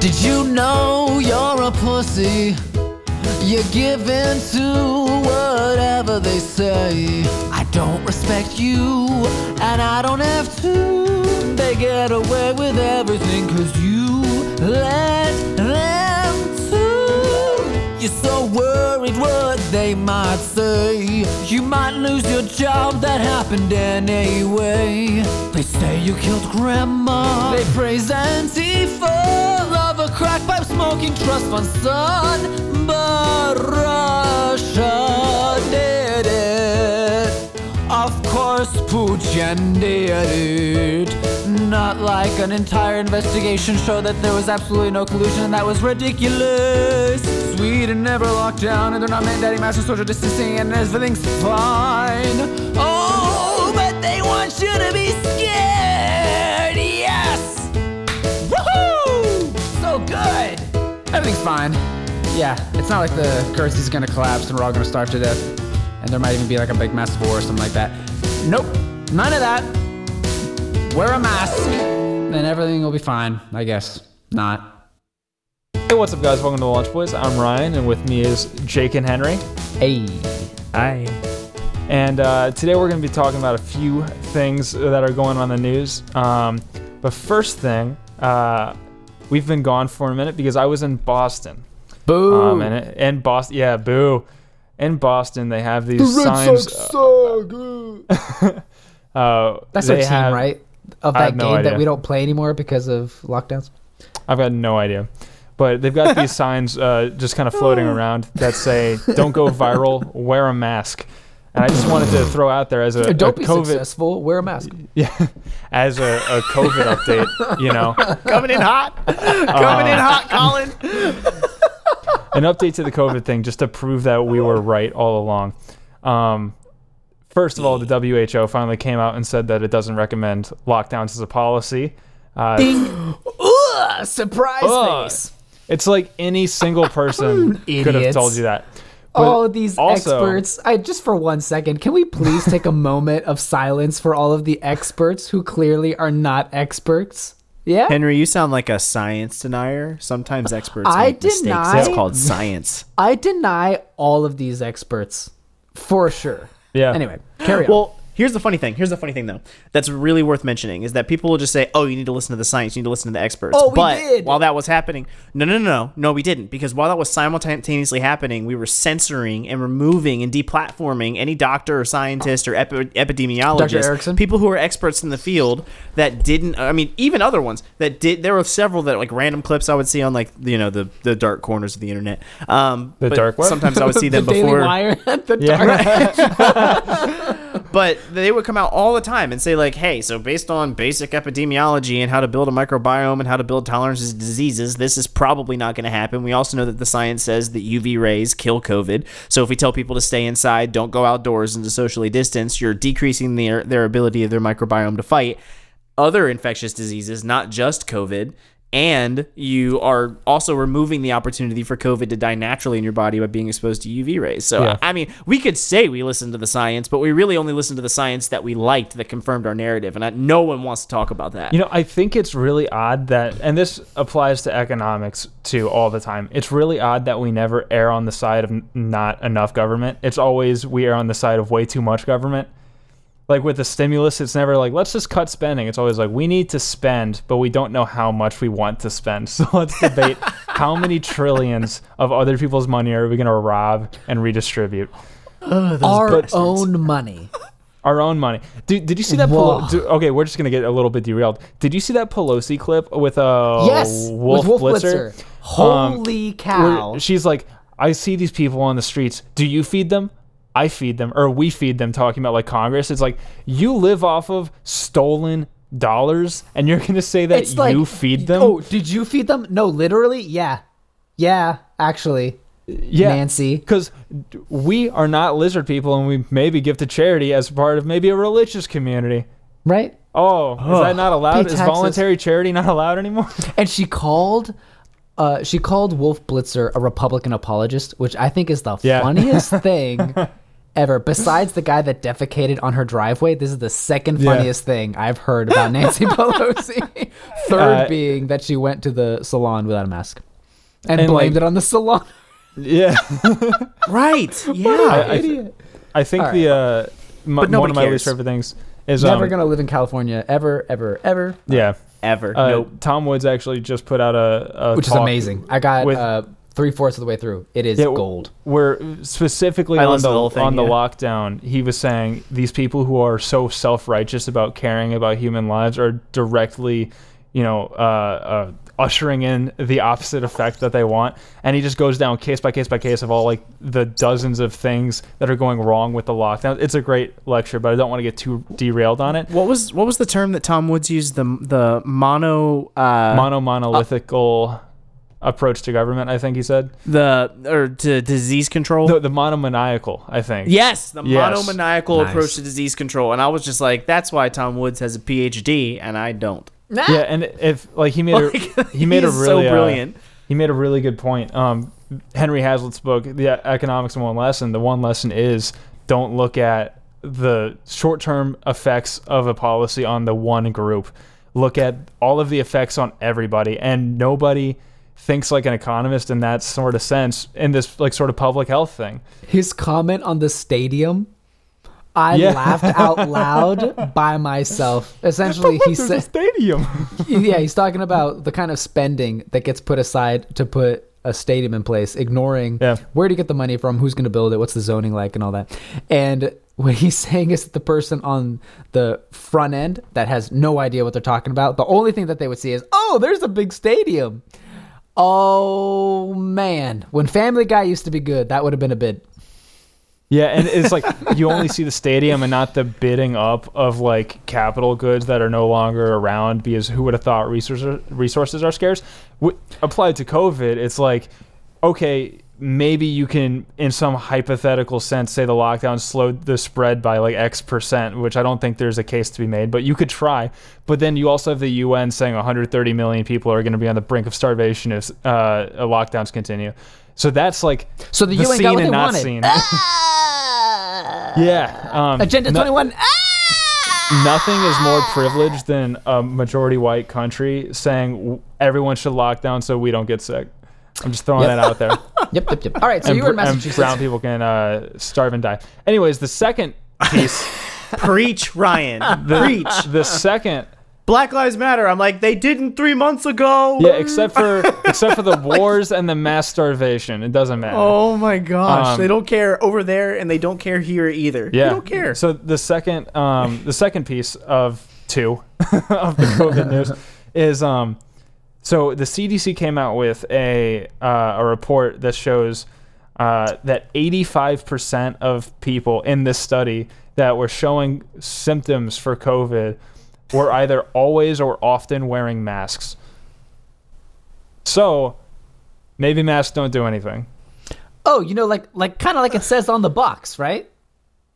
Did you know you're a pussy? You give in to whatever they say. I don't respect you, and I don't have to. They get away with everything cause you let them to. You're so worried what they might say. You might lose your job, that happened anyway. They say you killed grandma. They praise Antifa. Smoking trust fund son. But Russia did it. Of course, Putin did it. Not like an entire investigation showed that there was absolutely no collusion, and that was ridiculous. Sweden never locked down, and they're not mandating massive social distancing, and everything's fine. Oh, but they want you to be scared. Fine. Yeah, it's not like the currency's gonna collapse and we're all gonna starve to death. And there might even be like a big massive war or something like that. Nope, none of that. Wear a mask, and everything will be fine, I guess. Not. Hey, what's up, guys? Welcome to the Lunch Boys. I'm Ryan, and with me is Jake and Henry. Hey. Hi. And uh, today we're going to be talking about a few things that are going on in the news. Um, but first thing, uh, we've been gone for a minute because I was in Boston. Boo. Um, and it- in Boston, yeah, boo. In Boston, they have these signs. uh, That's they our team, have- right? Of that no game idea. that we don't play anymore because of lockdowns. I've got no idea. But they've got these signs uh, just kind of floating around that say, don't go viral, wear a mask. And I just wanted to throw out there as a, a don't be COVID, successful. Wear a mask. yeah, as a, a COVID update, you know, Coming in hot. Coming in hot, Colin. an update to the COVID thing just to prove that we were right all along. Um, first of all, the WHO finally came out and said that it doesn't recommend lockdowns as a policy. Uh, Ugh, surprise Ugh. face. it's like any single person could have told you that. But all of these also- experts. I just for one second, can we please take a moment of silence for all of the experts who clearly are not experts? Yeah. Henry, you sound like a science denier. Sometimes experts I make mistakes. deny- That's called science. I deny all of these experts for sure. Yeah. Anyway, carry on. Well, here's the funny thing. Here's the funny thing, though. That's really worth mentioning is that people will just say, "Oh, you need to listen to the science. You need to listen to the experts." Oh, we but did. while that was happening, no, no, no, no, no, we didn't. Because while that was simultaneously happening, we were censoring and removing and deplatforming any doctor or scientist or epi- epidemiologist, Erickson? people who are experts in the field that didn't. I mean, even other ones that did. There were several that like random clips I would see on like you know the the dark corners of the internet. Um, The but dark web? Sometimes I would see the them Daily before. Wire, the Yeah. dark But they would come out all the time and say, like, hey, so based on basic epidemiology and how to build a microbiome and how to build tolerances to diseases, this is probably not going to happen. We also know that the science says that UV rays kill COVID. So if we tell people to stay inside, don't go outdoors, and to socially distance, you're decreasing their, their ability of their microbiome to fight other infectious diseases, not just COVID. And you are also removing the opportunity for COVID to die naturally in your body by being exposed to UV rays. So, Yeah. I mean, we could say we listened to the science, but we really only listened to the science that we liked that confirmed our narrative. And I, no one wants to talk about that. You know, I think it's really odd that, and this applies to economics too all the time. It's really odd that we never err on the side of not enough government. It's always we err on the side of way too much government. Like with the stimulus, it's never like, let's just cut spending. It's always like, we need to spend, but we don't know how much we want to spend. So let's debate how many trillions of other people's money are we going to rob and redistribute. our bastards. own money. Our own money. Did, did you see that? Whoa. Pelo- do, okay, we're just gonna get a little bit derailed. Did you see that Pelosi clip with a uh yes, Wolf, with Wolf Blitzer? Blitzer. Holy where cow! she's like, I see these people on the streets. Do you feed them? I feed them, or we feed them. Talking about like Congress, it's like you live off of stolen dollars, and you're gonna say that It's like you feed them. Oh, did you feed them? No, literally. Yeah, yeah. Actually, yeah, Nancy. because we are not lizard people, and we maybe give to charity as part of maybe a religious community. right? Oh, is that not allowed? Is voluntary charity not allowed anymore? And she called. Uh, she called Wolf Blitzer a Republican apologist, which I think is the Yeah. funniest thing ever. Besides the guy that defecated on her driveway, this is the second Yeah. funniest thing I've heard about Nancy Pelosi. Third Uh, being that she went to the salon without a mask and, And, blamed like- it on the salon. Yeah. Right. Yeah. I, I, Idiot. I think All the uh, m- But one of my cares. least favorite things is Never um, gonna live in California ever, ever, ever. yeah. Ever. Uh, nope. Tom Woods actually just put out a, a Which is amazing. I got with- uh, three fourths of the way through. It is Yeah, w- gold. where specifically I on the, the thing, on the yeah. lockdown, he was saying these people who are so self righteous about caring about human lives are directly, you know, uh, uh, ushering in the opposite effect that they want. And he just goes down case by case by case of all like the dozens of things that are going wrong with the lockdown. It's a great lecture, but I don't want to get too derailed on it. What was what was the term that Tom Woods used? The the mono uh, Mono monolithical approach to government, I think he said. the or to disease control. No, the monomaniacal, I think. Yes, the Yes. monomaniacal Nice. approach to disease control, and I was just like, "That's why Tom Woods has a PhD and I don't." Yeah, and if like he made Like, a he made he a is really so uh, brilliant. he made a really good point. Um, Henry Hazlitt's book, The Economics of One Lesson. The one lesson is don't look at the short-term effects of a policy on the one group. Look at all of the effects on everybody, and nobody thinks like an economist in that sort of sense in this like sort of public health thing. His comment on the stadium, I Yeah. laughed out loud by myself. Essentially, he a said, stadium. yeah, he's talking about the kind of spending that gets put aside to put a stadium in place, ignoring Yeah. where to get the money from, who's going to build it, what's the zoning like, and all that. And what he's saying is that the person on the front end that has no idea what they're talking about, the only thing that they would see is, oh, there's a big stadium. Oh man, when Family Guy used to be good, that would have been a bid. Yeah, and it's like you only see the stadium and not the bidding up of like capital goods that are no longer around because who would have thought resources resources are scarce? W- applied to COVID, it's like okay, maybe you can in some hypothetical sense say the lockdown slowed the spread by like X percent, which I don't think there's a case to be made, but you could try. But then you also have the UN saying 130 million people are going to be on the brink of starvation if uh, lockdowns continue. So that's like So the UN got what and they not wanted. seen. Yeah. Um, Agenda no- 21. Nothing is more privileged than a majority white country saying everyone should lock down so we don't get sick. I'm just throwing Yep. that out there. Yep, yep, yep. All right, so and, you were in br- and Massachusetts. brown people can uh, starve and die. Anyways, the second piece, Preach, Ryan. the, Preach. the second, Black Lives Matter. I'm like, they didn't three months ago. yeah, except for except for the wars and the mass starvation, it doesn't matter. Oh my gosh, Um, they don't care over there, and they don't care here either. Yeah, they don't care. So the second, um, the second piece of two of the COVID news is, um, so the CDC came out with a uh, a report that shows uh, that 85% of people in this study that were showing symptoms for COVID were either always or often wearing masks. So maybe masks don't do anything. oh, you know, like like kind of like it says on the box, right?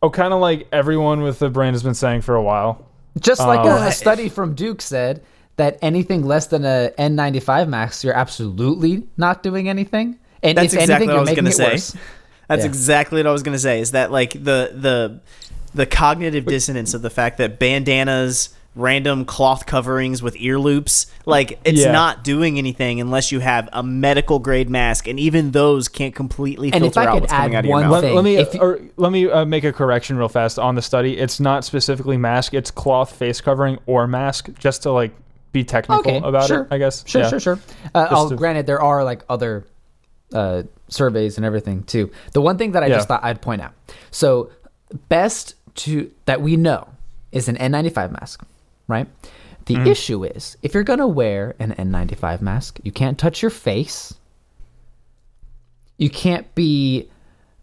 Oh, kind of like everyone with the brain has been saying for a while. Just like Um, a, a study from Duke said that anything less than a N95 mask, you're absolutely not doing anything. And That's if exactly anything, what I you're was making gonna it say. worse. That's Yeah. exactly what I was gonna say. Is that like the the the cognitive dissonance of the fact that bandanas, random cloth coverings with ear loops, like it's Yeah. not doing anything unless you have a medical grade mask, and even those can't completely And if filter I out could what's coming add out of your one mouth. Let, thing, let me if you- or let me uh, make a correction real fast on the study. It's not specifically mask; it's cloth face covering or mask, just to like be technical Okay, about sure. it. I guess. Sure, Yeah. sure, sure. Uh, oh, to- granted, there are like other uh, surveys and everything too. The one thing that I just thought I'd point out. So, best to that we know is an N95 mask, right? The Mm. issue is if you're gonna wear an N95 mask, you can't touch your face. You can't be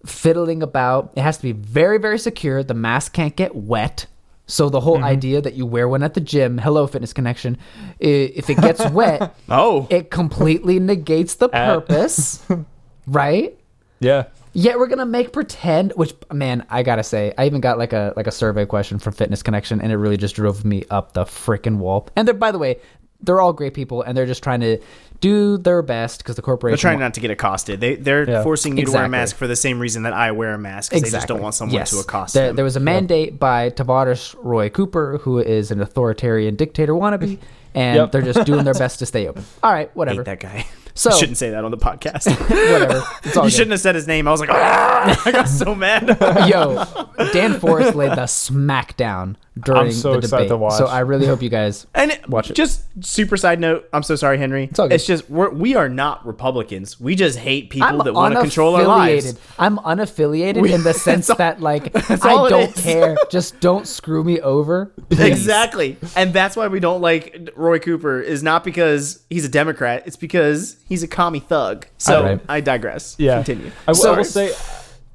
fiddling about. It has to be very, very secure. The mask can't get wet. So the whole idea that you wear one at the gym, hello fitness connection, if it gets wet, oh, it completely negates the purpose, right? Yeah. Yet we're gonna make pretend. Which man, I gotta say, I even got like a like a survey question from Fitness Connection, and it really just drove me up the freaking wall. And there, by the way, they're all great people, and they're just trying to do their best because the corporation. They're trying not to get accosted. They they're Yeah. forcing you to wear a mask for the same reason that I wear a mask. 'cause They just don't want someone Yes. to accost there, them. There was a mandate by Tavares Roy Cooper, who is an authoritarian dictator wannabe, and Yep. they're just doing their best to stay open. All right, whatever. hate that guy. So- I shouldn't say that on the podcast. whatever. You good. shouldn't have said his name. I was like, ah! I got so mad. Yo, Dan Forest laid the smack down during I'm so the excited debate. to watch. So I really hope you guys And Watch it. just super side note, I'm so sorry, Henry. It's all good. It's just we're, we are not Republicans. We just hate people I'm that want to control our lives. I'm unaffiliated We- in the sense all- that like I don't care. Just don't screw me over. please. Exactly. And that's why we don't like Roy Cooper is not because he's a Democrat. It's because he's a commie thug. So Right. I digress. Yeah. Continue. I, will- I will say.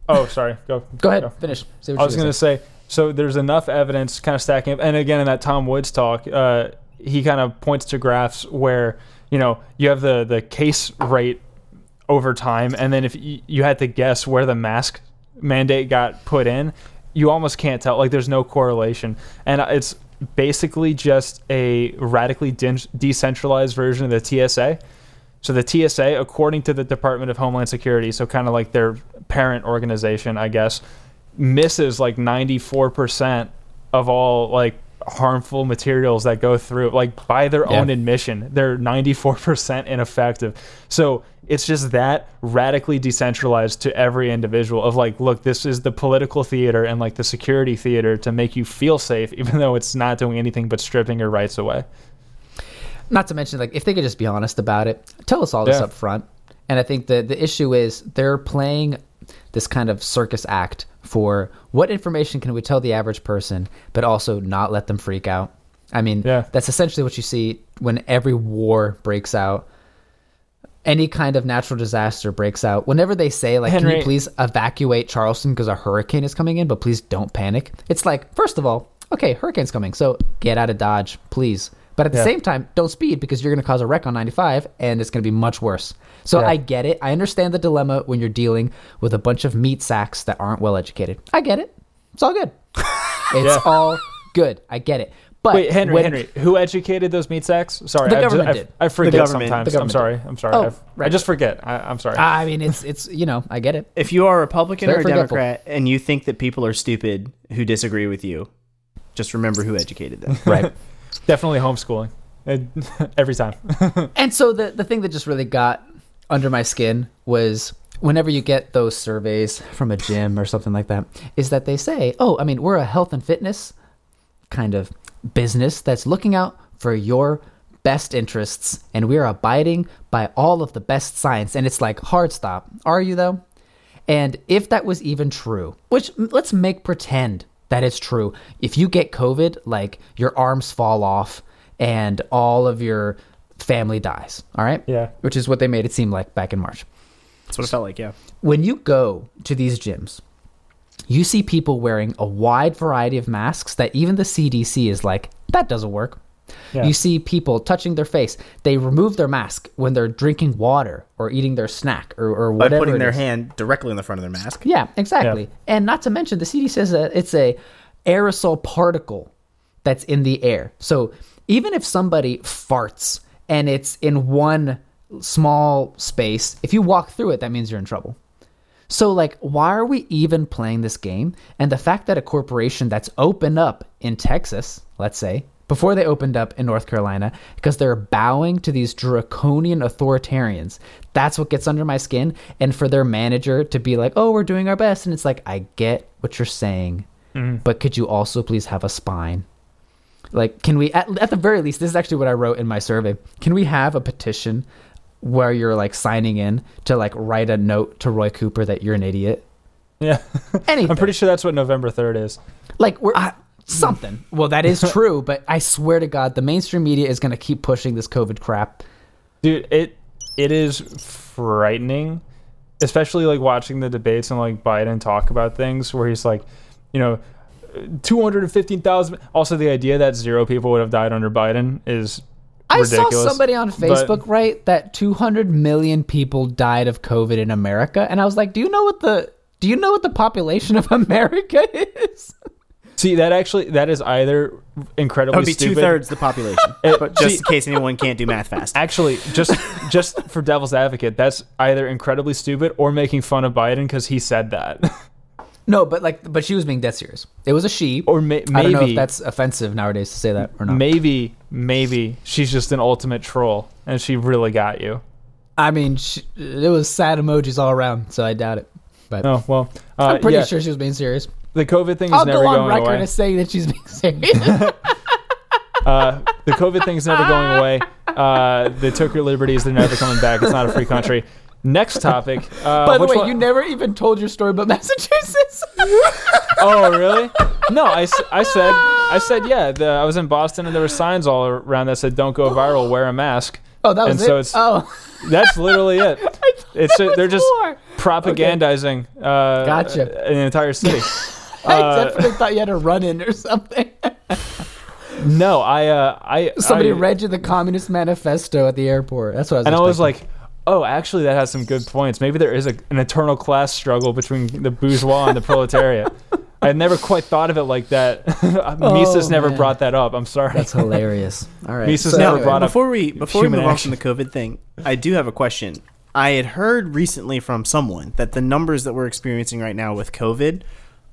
Oh, sorry. Go. Go ahead, finish. Say what I was going to say. So there's enough evidence kind of stacking up, and again in that Tom Woods talk, uh, he kind of points to graphs where you know you have the the case rate over time, and then if y- you had to guess where the mask mandate got put in, you almost can't tell. Like there's no correlation, and it's basically just a radically de- decentralized version of the TSA. So the TSA, according to the Department of Homeland Security, so kind of like their parent organization, I guess, misses like 94% of all like harmful materials that go through like by their Yeah. own admission they're 94% ineffective so it's just that radically decentralized to every individual of like look this is the political theater and like the security theater to make you feel safe even though it's not doing anything but stripping your rights away Not to mention, like, if they could just be honest about it, tell us all this Yeah. up front. And I think the the issue is they're playing this kind of circus act for what information can we tell the average person, but also not let them freak out. I mean, Yeah. that's essentially what you see when every war breaks out. Any kind of natural disaster breaks out. Whenever they say, like, can Henry- you please evacuate Charleston because a hurricane is coming in, but please don't panic. It's like, first of all, okay, hurricane's coming, so get out of Dodge, please. But at the Yeah. same time, don't speed because you're going to cause a wreck on 95 and it's going to be much worse. So Yeah. I get it. I understand the dilemma when you're dealing with a bunch of meat sacks that aren't well educated. I get it. It's all good. It's Yeah. all good. I get it. But wait henry when- henry who educated those meat sacks sorry The I, government I, did. I forget government- sometimes the i'm government sorry i'm sorry Oh, I've- i just forget I, i'm sorry I mean, it's it's you know, I get it. If you are a Republican or a. Democrat and you think that people are stupid who disagree with you, just remember who educated them. Right. definitely homeschooling every time And so the the thing that just really got under my skin was whenever you get those surveys from a gym or something like that, is that they say, "Oh, I mean, we're a health and fitness kind of business that's looking out for your best interests, and we are abiding by all of the best science." And it's like, hard stop. Are you though? And if that was even true, which let's make pretend that it's true. If you get COVID, like your arms fall off and all of your family dies, all right? Yeah. Which is what they made it seem like back in March. That's what it felt like, yeah. When you go to these gyms, you see people wearing a wide variety of masks that even the CDC is like, that doesn't work. Yeah. You see people touching their face. They remove their mask when they're drinking water or eating their snack or, or By putting their hand directly in the front of their mask. Yeah, exactly. And not to mention, the CDC says that it's a aerosol particle that's in the air. So even if somebody farts and it's in one small space, if you walk through it, that means you're in trouble. So, like, why are we even playing this game? And the fact that a corporation that's opened up in Texas, let's say, before they opened up in North Carolina, because they're bowing to these draconian authoritarians, that's what gets under my skin. And for their manager to be like, oh, we're doing our best. And it's like, I get what you're saying, mm-hmm. but could you also please have a spine? Like, can we, at, at the very least, this is actually what I wrote in my survey. Can we have a petition where you're like signing in to like write a note to Roy Cooper that you're an idiot? yeah Anything. i'm pretty sure that's what november 3rd is like we're something. Hmm. Well, that is true, but I swear to God, the mainstream media is going to keep pushing this COVID crap. dude it it is frightening especially like watching the debates and like biden talk about things where he's like you know 215,000 also the idea that zero people would have died under biden is I ridiculous saw somebody on but- Facebook write that 200 million people died of COVID in America, and I was like, "Do you know what the Do you know what the population of America is?" See, that actually that is either incredibly That would be two thirds the population. It- but just see- in case anyone can't do math fast. Actually, just just for devil's advocate, that's either incredibly stupid or making fun of Biden because he said that. No, but like, but she was being dead serious. It was a she. or may, I don't know maybe if that's offensive nowadays to say that or not. maybe maybe she's just an ultimate troll and she really got you. I mean, she, it was sad emojis all around, so I doubt it. But Oh well, uh, I'm pretty yeah, sure she was being serious. The COVID thing is never going away. I'll never go on going record away. as saying that she's being serious. Uh, the COVID thing is never going away. Uh, they took your liberties; they're never coming back. It's not a free country. Next topic. Uh, By the which way, one- you never even told your story about Massachusetts. Oh, really? No, I, s- I said I said yeah. The, I was in Boston and there were signs all around that said "Don't go viral, wear a mask." oh, that was And it. so it's- oh, That's literally it. It's there they're was just more. propagandizing. Uh, Gotcha. An entire city. I Uh, definitely thought you had a run in or something. No, I uh, I Somebody I, read you the Communist Manifesto at the airport. That's what I was. and I was like, oh, actually, that has some good points. Maybe there is a, an eternal class struggle between the bourgeois and the proletariat. I had never quite thought of it like that. Mises never Oh, man. brought that up. I'm sorry. that's hilarious. All right, Mises so never anyway, brought up before we before we human move on action. from the COVID thing, I do have a question. I had heard recently from someone that the numbers that we're experiencing right now with COVID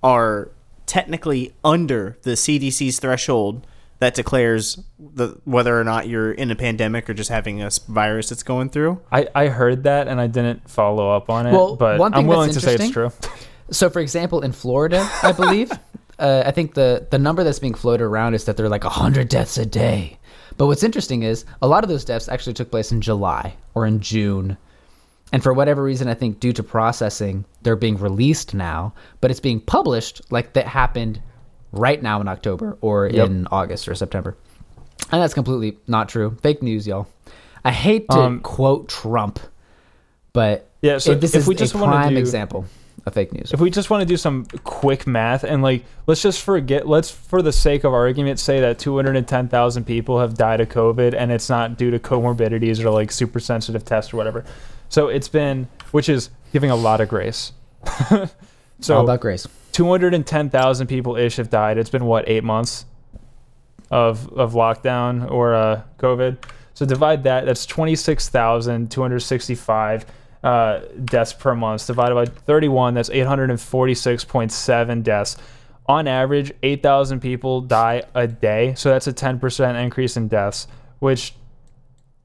are technically under the CDC's threshold that declares the whether or not you're in a pandemic or just having a virus that's going through. I, I heard that and I didn't follow up on it, Well, but one thing I'm willing that's to say it's interesting- true. So, for example, in Florida, I believe, uh, I think the the number that's being floated around is that there are like hundred deaths a day. But what's interesting is a lot of those deaths actually took place in July or in June, and for whatever reason, I think due to processing, they're being released now. But it's being published like that happened right now in October or Yep. in August or September, and that's completely not true. Fake news, y'all. I hate to Um, quote Trump, but Yeah, so if this if is we just a prime do- example of fake news. If we just want to do some quick math and like let's just forget let's for the sake of argument say that 210,000 people have died of COVID and it's not due to comorbidities or like super sensitive tests or whatever. So it's been which is giving a lot of grace. so All about grace. 210,000 people ish have died. It's been what, 8 months of of lockdown or uh COVID. So divide that that's 26,265 uh, deaths per month divided by 31 that's 846.7 deaths on average 8000 people die a day so that's a 10% increase in deaths which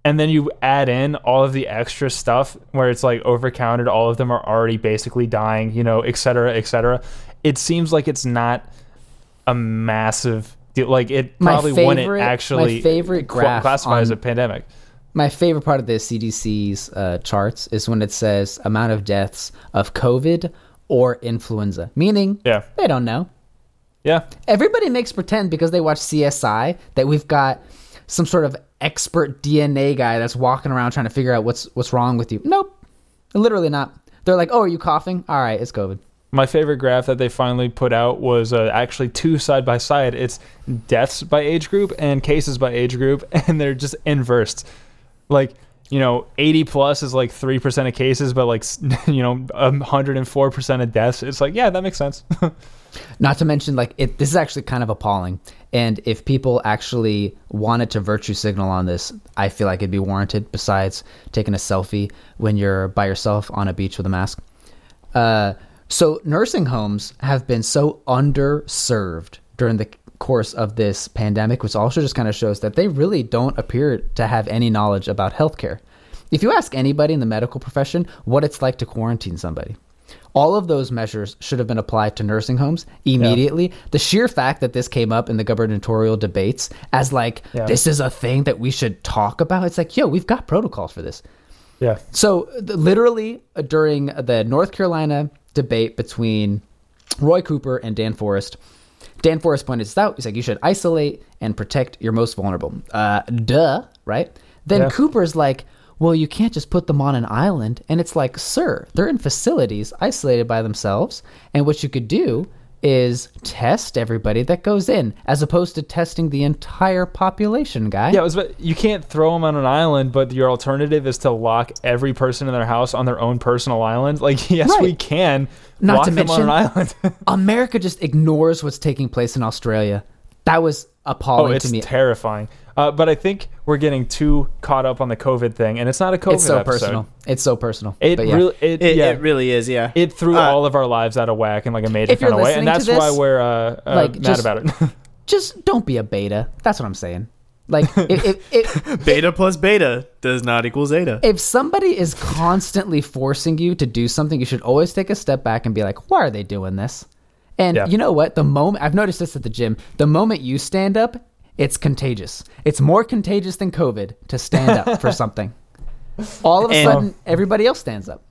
and then you add in all of the extra stuff where it's like overcounted all of them are already basically dying you know et cetera et cetera. It seems like it's not a massive deal. Like it My probably wouldn't favorite- my actually favorite graph classify as a pandemic. My favorite part of the CDC's uh, charts is when it says amount of deaths of COVID or influenza, meaning yeah. they don't know. yeah. Everybody makes pretend because they watch CSI that we've got some sort of expert DNA guy that's walking around trying to figure out what's what's wrong with you. Nope, literally not. They're like, "Oh, are you coughing? All right, it's COVID." My favorite graph that they finally put out was uh, actually two side by side. It's deaths by age group and cases by age group, and they're just inversed. Like, you know, 80 plus is like 3% of cases, but like, you know, 104% of deaths. It's like, yeah, that makes sense. Not to mention, like, it, this is actually kind of appalling. And if people actually wanted to virtue signal on this, I feel like it'd be warranted, besides taking a selfie when you're by yourself on a beach with a mask. Uh, so, nursing homes have been so underserved during the course of this pandemic, which also just kind of shows that they really don't appear to have any knowledge about healthcare. If you ask anybody in the medical profession what it's like to quarantine somebody, all of those measures should have been applied to nursing homes immediately. The sheer fact that this came up in the gubernatorial debates as like Yeah. this is a thing that we should talk about. It's like, yo, we've got protocols for this. yeah. So th- literally uh, during the North Carolina debate between Roy Cooper and Dan Forest, Dan Forest pointed this out. He's like, you should isolate and protect your most vulnerable. Uh, duh, right? Then Yeah. Cooper's like, well, you can't just put them on an island. And it's like, sir, they're in facilities isolated by themselves. And what you could do is test everybody that goes in, as opposed to testing the entire population, guy. Yeah, it was, but you can't throw them on an island, but your alternative is to lock every person in their house on their own personal island. Like, yes, we Right. can Not lock to them on an island. America just ignores what's taking place in Australia. That was oh, appalling it's to me. terrifying. Uh, but I think we're getting too caught up on the COVID thing, and it's not a COVID it's so episode. personal. It's so personal. It But yeah. really, it, It, yeah, it really is, yeah. it threw Uh, all of our lives out of whack in like a major If you're kind of way, and listening to that's why we're uh, uh, like, mad just- about it. just don't be a beta. That's what I'm saying. Like if, if, if, beta plus beta does not equal zeta. if somebody is constantly forcing you to do something, you should always take a step back and be like, why are they doing this? And Yeah. you know what? The moment I've noticed this at the gym, the moment you stand up, it's contagious. It's more contagious than COVID to stand up for something. All of a And- sudden, everybody else stands up.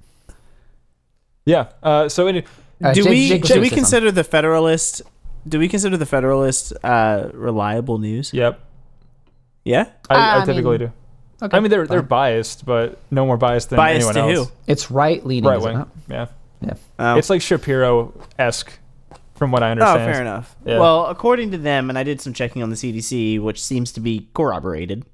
yeah. Uh, so any, Uh, do Jake- we Jake do we consider the Federalist? Do we consider the Federalist uh, reliable news? yep, Yeah, I, Uh, I I typically mean, do. Okay, I mean, they're they're biased, but no more biased than biased anyone to else. who? It's right leaning. Right is it wing. Yeah, Yeah. Oh. it's like Shapiro esque, from what I understand. Oh, fair enough. Yeah. Well, according to them, and I did some checking on the CDC, which seems to be corroborated.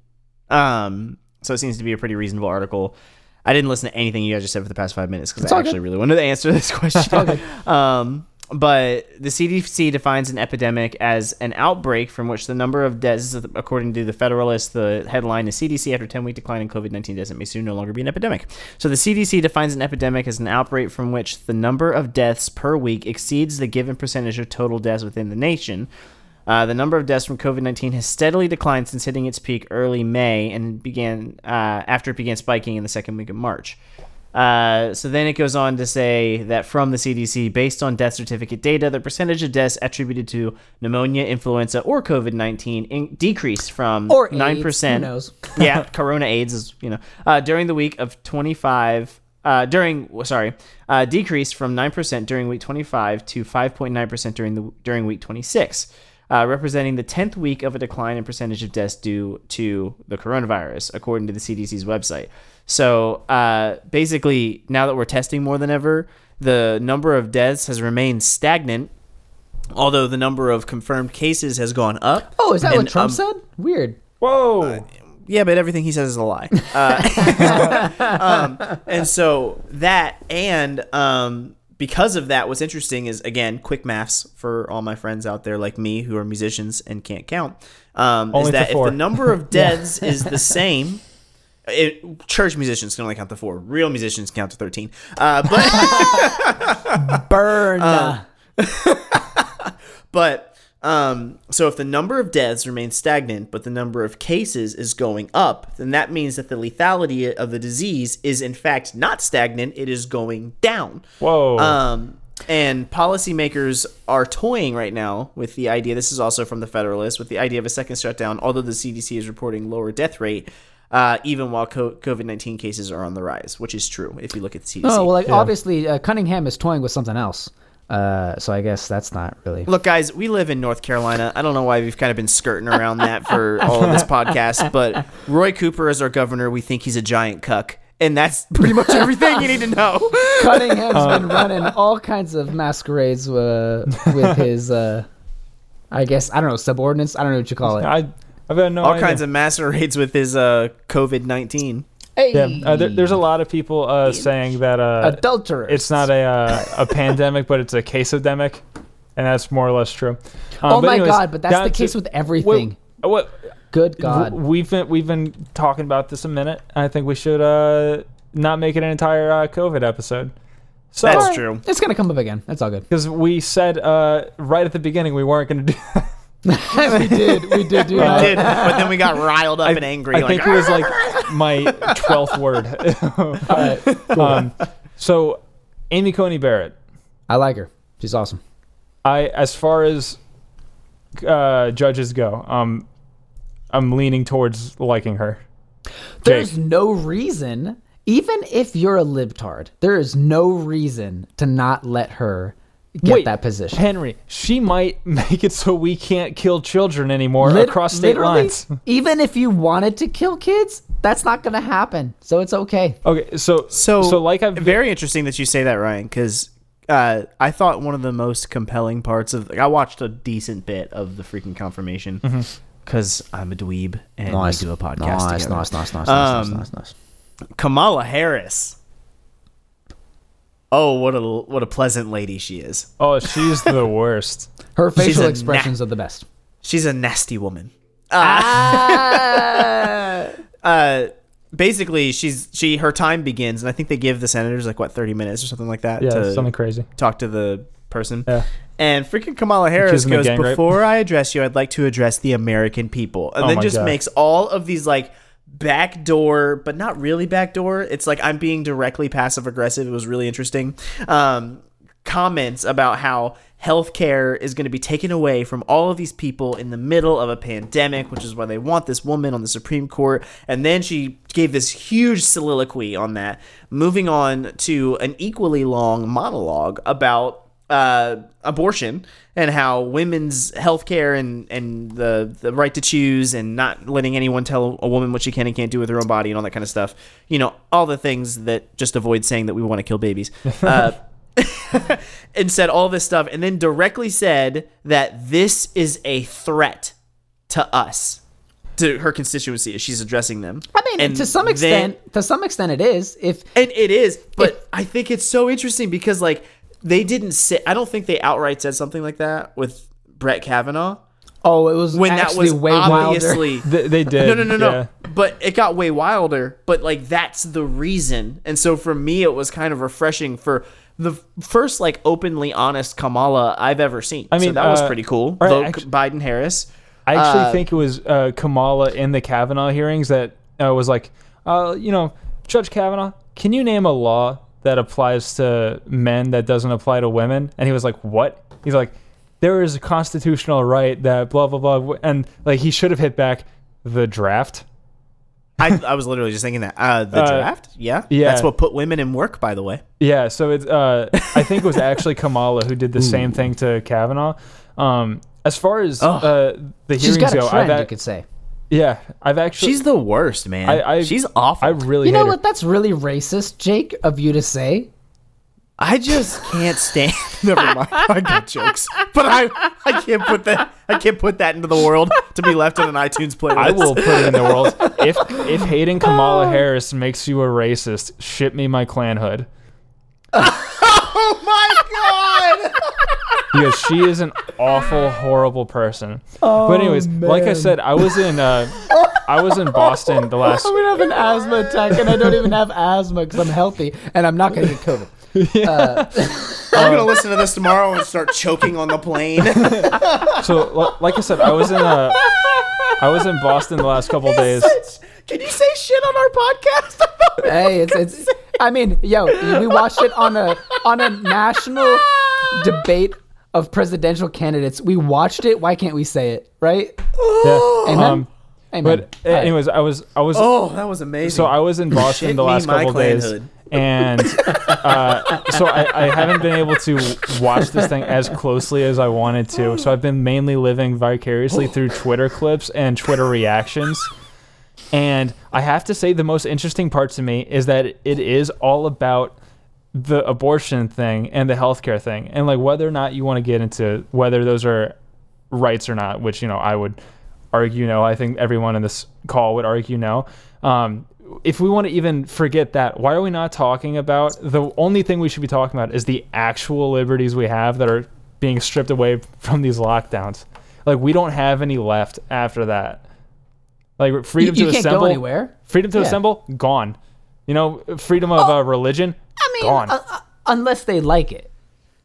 Um, so it seems to be a pretty reasonable article. I didn't listen to anything you guys just said for the past five minutes because I actually good. really wanted to answer this question. um, but the CDC defines an epidemic as an outbreak from which the number of deaths, according to the Federalist, the headline is CDC after 10 week decline in COVID 19 deaths, it may soon no longer be an epidemic. So the CDC defines an epidemic as an outbreak from which the number of deaths per week exceeds the given percentage of total deaths within the nation. Uh, the number of deaths from COVID 19 has steadily declined since hitting its peak early May and began uh, after it began spiking in the second week of March. Uh, so then it goes on to say that from the CDC, based on death certificate data, the percentage of deaths attributed to pneumonia, influenza, or COVID 19 in- decreased from Or 9%. AIDS, who knows? yeah, Corona AIDS is, you know, uh, during the week of 25, uh, during, sorry, uh, decreased from 9% during week 25 to 5.9% during the during week 26. Uh, representing the 10th week of a decline in percentage of deaths due to the coronavirus, according to the CDC's website. So uh, basically, now that we're testing more than ever, the number of deaths has remained stagnant, although the number of confirmed cases has gone up. Oh, is that And, what Trump um, said? Weird. Whoa! Yeah, but everything he says is a lie. Uh, um, and so that, and um, because of that, what's interesting is again, quick maths for all my friends out there like me who are musicians and can't count. Um, is that if the number of deaths is the same, it, church musicians can only count to four. Real musicians count to thirteen. Uh, but Burn. Uh, But um, so if the number of deaths remains stagnant, but the number of cases is going up, then that means that the lethality of the disease is in fact not stagnant; it is going down. Whoa! Um, and policymakers are toying right now with the idea. This is also from the Federalist with the idea of a second shutdown. Although the CDC is reporting lower death rate, uh, even while COVID nineteen cases are on the rise, which is true if you look at the CDC. oh, well, like Yeah. obviously uh, Cunningham is toying with something else. Uh, so I guess that's not really. Look, guys, we live in North Carolina. I don't know why we've kind of been skirting around that for all of this podcast, but Roy Cooper is our governor. We think he's a giant cuck. And that's pretty much everything you need to know. Cunningham's been running all kinds of masquerades uh, with his, uh, I guess I don't know subordinates. I don't know what you call it. I I've had no All idea. kinds of masquerades with his uh, COVID 19. Hey, Yeah, uh, there, there's a lot of people uh, saying that uh, adulterers. it's not a uh, a pandemic, but it's a case-odemic, and that's more or less true. Um, Oh my anyways, god! But that's down the to- case with everything. What, what Good God. we've been we've been talking about this a minute. I think we should uh, not make it an entire uh, COVID episode. So, That's true. It's gonna come up again. That's all good. because we said uh, right at the beginning we weren't going to do. That. we did. We did do We that. did, but then we got riled up and angry. I like, think it was like my twelfth word. um, so, Amy Coney Barrett. I like her. She's awesome. I as far as uh, judges go, um, I'm leaning towards liking her. There's Jake. no reason, even if you're a libtard, there is no reason to not let her get Wait, that position. Henry, she might make it so we can't kill children anymore Lit- across state lines. Even if you wanted to kill kids, that's not gonna happen. So it's okay. Okay, so so, so like I've very interesting that you say that, Ryan, because uh, I thought one of the most compelling parts of I watched a decent bit of the freaking confirmation because I'm a dweeb and Nice. we do a podcast Nice, together. nice, nice, nice, Um, nice, nice, nice. Kamala Harris. Oh, what a what a pleasant lady she is. Oh, she's the worst. Her facial a expressions are the best. She's a nasty woman. Ah. Uh, basically, she's she her time begins, and I think they give the senators like what thirty minutes or something like that Yeah, to something crazy. talk to the person. Yeah. And freaking Kamala Harris Accusing the goes, gang rape. Before I address you, I'd like to address the American people. And Oh then my just God. makes all of these like backdoor, but not really backdoor. It's like I'm being directly passive aggressive. It was really interesting. Um, comments about how healthcare is going to be taken away from all of these people in the middle of a pandemic, which is why they want this woman on the Supreme Court. And then she gave this huge soliloquy on that, moving on to an equally long monologue about uh, abortion and how women's health care and, and the, the right to choose and not letting anyone tell a woman what she can and can't do with her own body and all that kind of stuff. You know, all the things that just avoid saying that we want to kill babies. Uh, and said all this stuff and then directly said that this is a threat to us to her constituency as she's addressing them I mean, And to some then- extent, to some extent, it is. If and it is but If- i think it's so interesting because like they didn't say i don't think they outright said something like that with brett kavanaugh oh, it was when that was way wilder. obviously They, they did. no, no, no, no. yeah. But it got way wilder. But like that's the reason. And so for me, it was kind of refreshing for the first like openly honest Kamala I've ever seen. I mean, so that was uh, pretty cool. right, Vote actu- Biden Harris. I actually Uh, think it was uh, Kamala in the Kavanaugh hearings that uh, was like, uh, you know, Judge Kavanaugh, can you name a law that applies to men that doesn't apply to women? And he was like, what? He's like, there is a constitutional right that blah blah blah, and like he should have hit back the draft. I, I was literally just thinking that uh, the Uh, draft. Yeah, yeah. That's what put women in work. By the way. Yeah, so it's uh, I think it was actually Kamala who did the same thing to Kavanaugh. Um, as far as uh, the She's hearings got a go, trend, I've you could say. Yeah, I've actually she's the worst, man. I- I- she's awful. I I, really You know hate her. what? That's really racist, Jake, of you to say. I just can't stand. Never mind. I got jokes, but I I can't put that I can't put that into the world to be left on an iTunes playlist. I will put it in the world. If if hating Kamala oh. Harris makes you a racist, ship me my Klan hood oh my god! because she is an awful, horrible person. but anyways, like I said, I was in uh, I was in Boston the last. I'm gonna have an asthma attack, and I don't even have asthma because I'm healthy, and I'm not gonna get COVID. I'm gonna listen to this tomorrow and start choking on the plane. So li- like I said, I was in uh, I was in Boston the last couple days. Can you say shit on our podcast? hey, it's it's. I mean, yo, we watched it on a on a national debate of presidential candidates. We watched it. Why can't we say it? Right? Yeah. Amen. Um, Amen. but anyways, I was I was oh, that was amazing. So I was in Boston the last couple clan days, and uh, so I, I haven't been able to watch this thing as closely as I wanted to. So I've been mainly living vicariously through Twitter clips and Twitter reactions. And I have to say, the most interesting part to me is that it is all about the abortion thing and the healthcare thing, and like whether or not you want to get into whether those are rights or not, which you know I would argue no. I think everyone in this call would argue no. Um, if we want to even forget that, why are we not talking about the only thing we should be talking about is the actual liberties we have that are being stripped away from these lockdowns? Like we don't have any left after that. Like freedom you to can't assemble, go anywhere. freedom to Yeah. assemble, gone. You know, freedom of uh, religion, I mean, gone. uh, uh, unless they like it.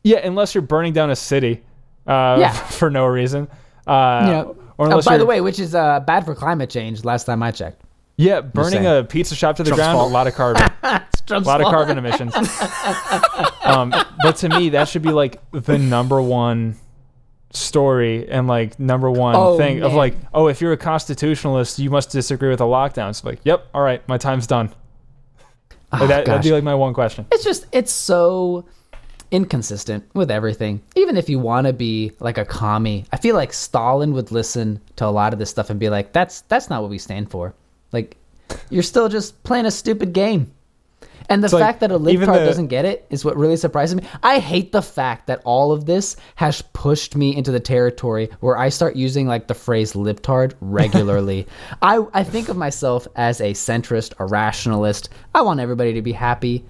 Yeah, unless you're burning down a city uh, Yeah. for no reason. Uh, You know. Uh, unless by the way, which is uh, bad for climate change. Last time I checked. yeah, burning a pizza shop to the Trump's ground, fault. a lot of carbon, a lot of carbon emissions. um, but to me, that should be like the number one story and like number one Oh, thing of like, oh, if you're a constitutionalist, you must disagree with the lockdowns. Like, yep, all right, my time's done. Ah, like, Oh, that, that'd be like my one question. It's just it's so inconsistent with everything. Even if you want to be like a commie, I feel like Stalin would listen to a lot of this stuff and be like, "That's that's not what we stand for." Like, you're still just playing a stupid game. And the It's like, fact that a even libtard the- doesn't get it is what really surprises me. I hate the fact that all of this has pushed me into the territory where I start using like the phrase libtard regularly. I, I think of myself as a centrist, a rationalist. I want everybody to be happy.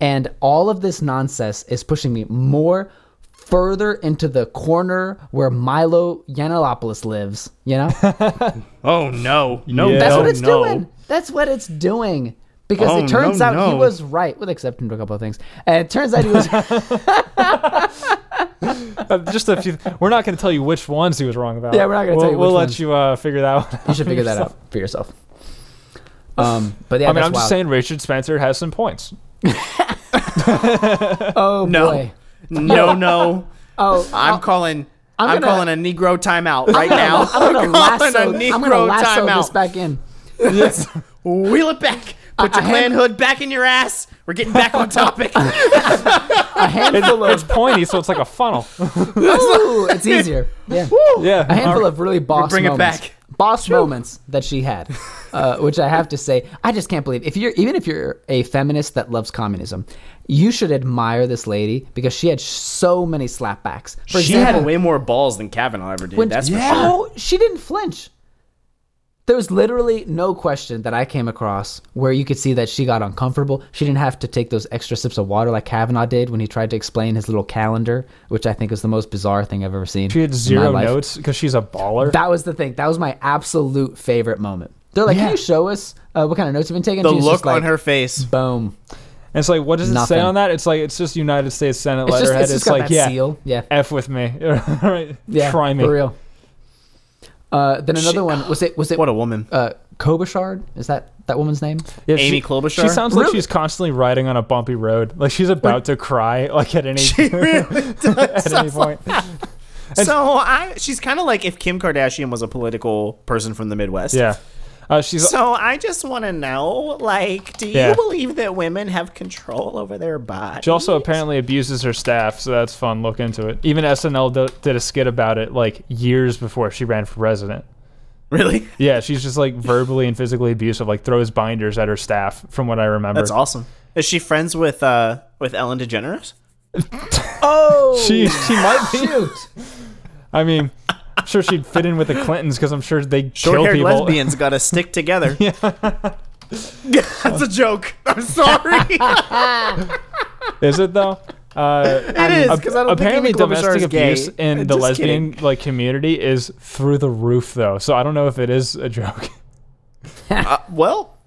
And all of this nonsense is pushing me more further into the corner where Milo Yiannopoulos lives, you know? Oh no, no, Yeah. That's what it's no. doing. That's what it's doing. Because Oh, it turns no, out he was right, with exception to a couple of things. And it turns out he was Uh, just a few. We're not going to tell you which ones he was wrong about. Yeah, we're not gonna we'll, tell you We'll which let ones. you uh, figure that one. You should figure that out for yourself. Um, but yeah, I mean, I'm just saying Richard Spencer has some points. Oh No. boy. No, no. Oh, I'm calling. I'm I'm, gonna- calling a Negro timeout right now. I'm gonna lasso. calling a I'm gonna Negro lasso timeout. this back in. Yes. Wheel it back. Put your Klan hand- hood back in your ass. We're getting back on topic. A handful It's of pointy, so it's like a funnel. ooh, it's easier. Yeah. yeah. a handful of really boss bring it moments. back. Boss moments that she had, uh, which I have to say, I just can't believe. If you're even if you're a feminist that loves communism, you should admire this lady because she had so many slapbacks. For she example, had way more balls than Kavanaugh ever did. when, that's for sure. Oh, she didn't flinch. There was literally no question that I came across where you could see that she got uncomfortable. She didn't have to take those extra sips of water like Kavanaugh did when he tried to explain his little calendar, which I think is the most bizarre thing I've ever seen. She had in my zero notes because she's a baller. That was the thing. That was my absolute favorite moment. They're like, "Can you show us uh, what kind of notes you've been taking?" The She's look like, on her face. boom. And it's like, what does it Nothing. say on that? It's like it's just United States Senate It's just, letterhead. it's It's, just got like, that yeah, seal. Yeah, f with me. right? yeah, Try me. for real. Uh, then another one was it was it What a woman. uh, Klobuchar? Is that that woman's name? Yeah, Amy she, Klobuchar? She sounds like Really? she's constantly riding on a bumpy road. Like she's about to cry. Like at any at any point. So I, she's kind of like if Kim Kardashian was a political person from the Midwest. Yeah. Uh, she's So I just want to know, like, do you Yeah. believe that women have control over their body? She also apparently abuses her staff, so that's fun. Look into it. Even SNL do, did a skit about it like years before she ran for president. really? Yeah, she's just like verbally and physically abusive, like throws binders at her staff, from what I remember. That's awesome. Is she friends with uh with Ellen DeGeneres? Oh, She she might be. shoot! I mean, I'm sure she'd fit in with the Clintons because I'm sure they kill Short-haired people. lesbians got to stick together. yeah. That's a joke. I'm sorry. Is it though? Uh, it is ap- because I don't apparently think Amy Klobuchar domestic is gay. abuse in the Just lesbian kidding. like community is through the roof though. So I don't know if it is a joke. Uh, well,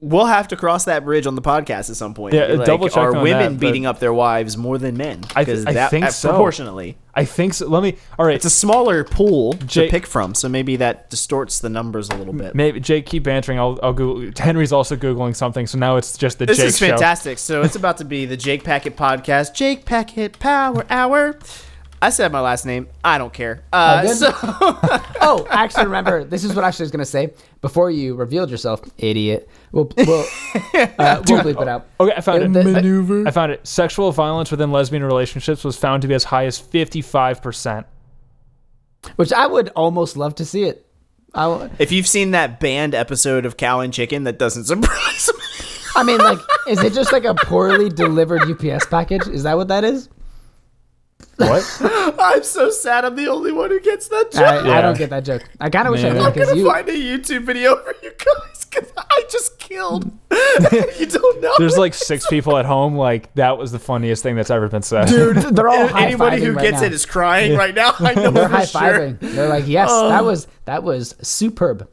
we'll have to cross that bridge on the podcast at some point. Yeah, double check Are on women that, but- being up their wives more than men? I th- I that think uh, so. proportionally. I think so. Let me. All right. It's a smaller pool Jake- to pick from, so maybe that distorts the numbers a little bit. Maybe Jake, keep bantering. I'll, I'll Google. Henry's also googling something, so now it's just the This Jake is fantastic. So it's about to be the Jake Packet podcast, Jake Packet Power Hour. I said my last name. I don't care. Uh, good. so Oh, actually, remember this is what I was going to say before you revealed yourself, idiot. We'll we'll, uh, we'll bleep it out. Okay, I found In it. the- I, I found it. Sexual violence within lesbian relationships was found to be as high as fifty-five percent. Which I would almost love to see it. I, w- if you've seen that banned episode of Cow and Chicken, that doesn't surprise me. I mean, like, is it just like a poorly delivered UPS package? Is that what that is? What? I'm so sad. I'm the only one who gets that joke. I, I don't get that joke. I kind of wish I Man. did I'm because gonna you. find a YouTube video for you guys because I just killed. you don't know. There's like six people at home. Like that was the funniest thing that's ever been said. Dude, they're all Anybody who right gets now. it is crying right now. I know They're for high sure. They're like, yes, that was that was superb.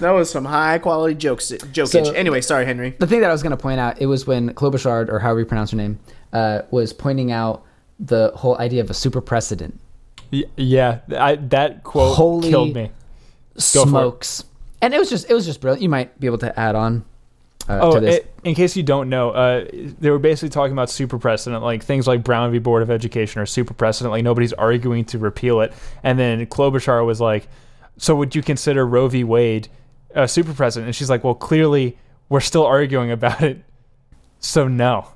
That was some high quality jokes. Jokage. So- anyway, sorry, Henry. The thing that I was going to point out, it was when Klobuchar, or however you pronounce her name, uh, was pointing out the whole idea of a super precedent. Yeah, I, that quote Holy- killed me. it. Smokes. And it was just it was just brilliant. You might be able to add on uh, Oh, to this. it- in case you don't know, uh, they were basically talking about super precedent, like things like Brown v. Board of Education are super precedent. Like nobody's arguing to repeal it. And then Klobuchar was like, "So would you consider Roe v. Wade a super precedent?" And she's like, "Well, clearly we're still arguing about it, so no,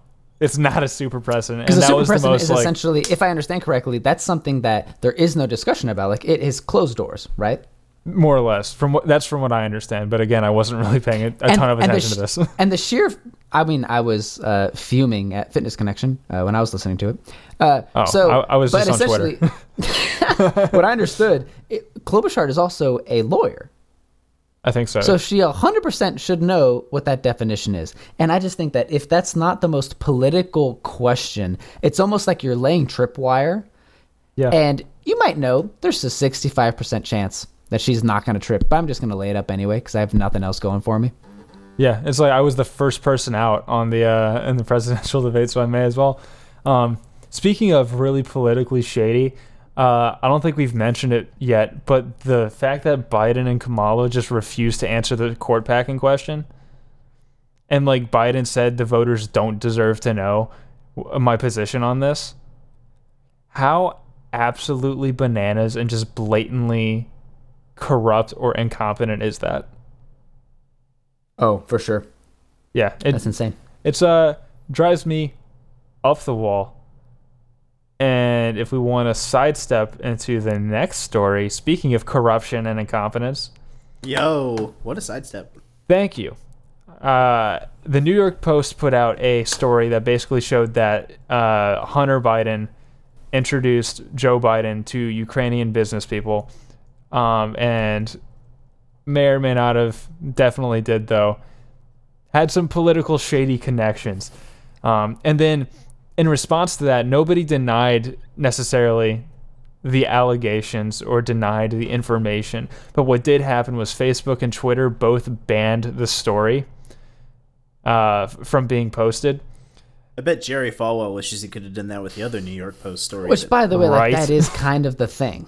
it's not a super precedent." Because that super was precedent most is like, essentially, if I understand correctly, that's something that there is no discussion about. Like it is closed doors, right? more or less. From what that's from what I understand. But again, I wasn't really paying a, a And- ton of attention to this. and the sheer, I mean, I was uh, fuming at Fitness Connection uh, when I was listening to it. Uh, Oh, so I- I was but just on Twitter. essentially, what I understood, it, Klobuchar is also a lawyer. I think so. So she 100% should know what that definition is. And I just think that if that's not the most political question, it's almost like you're laying tripwire. yeah. And you might know there's a 65% chance that she's not going to trip, but I'm just going to lay it up anyway because I have nothing else going for me. Yeah, it's like I was the first person out on the uh, in the presidential debate, so I may as well. Um, speaking of really politically shady, uh, I don't think we've mentioned it yet, but the fact that Biden and Kamala just refused to answer the court packing question, and like Biden said, the voters don't deserve to know my position on this. How absolutely bananas and just blatantly corrupt or incompetent is that? Oh, for sure. Yeah, it, That's insane. it's uh drives me off the wall. And if we want to sidestep into the next story, speaking of corruption and incompetence, Yo, what a sidestep. thank you. Uh, the New York Post put out a story that basically showed that uh, Hunter Biden introduced Joe Biden to Ukrainian business people, um, and may or may not have definitely did though had some political shady connections. Um, and then in response to that, nobody denied necessarily the allegations or denied the information. But what did happen was Facebook and Twitter both banned the story uh, from being posted. I bet Jerry Falwell wishes he could have done that with the other New York Post story. Which, that- by the way, Right. like that is kind of the thing.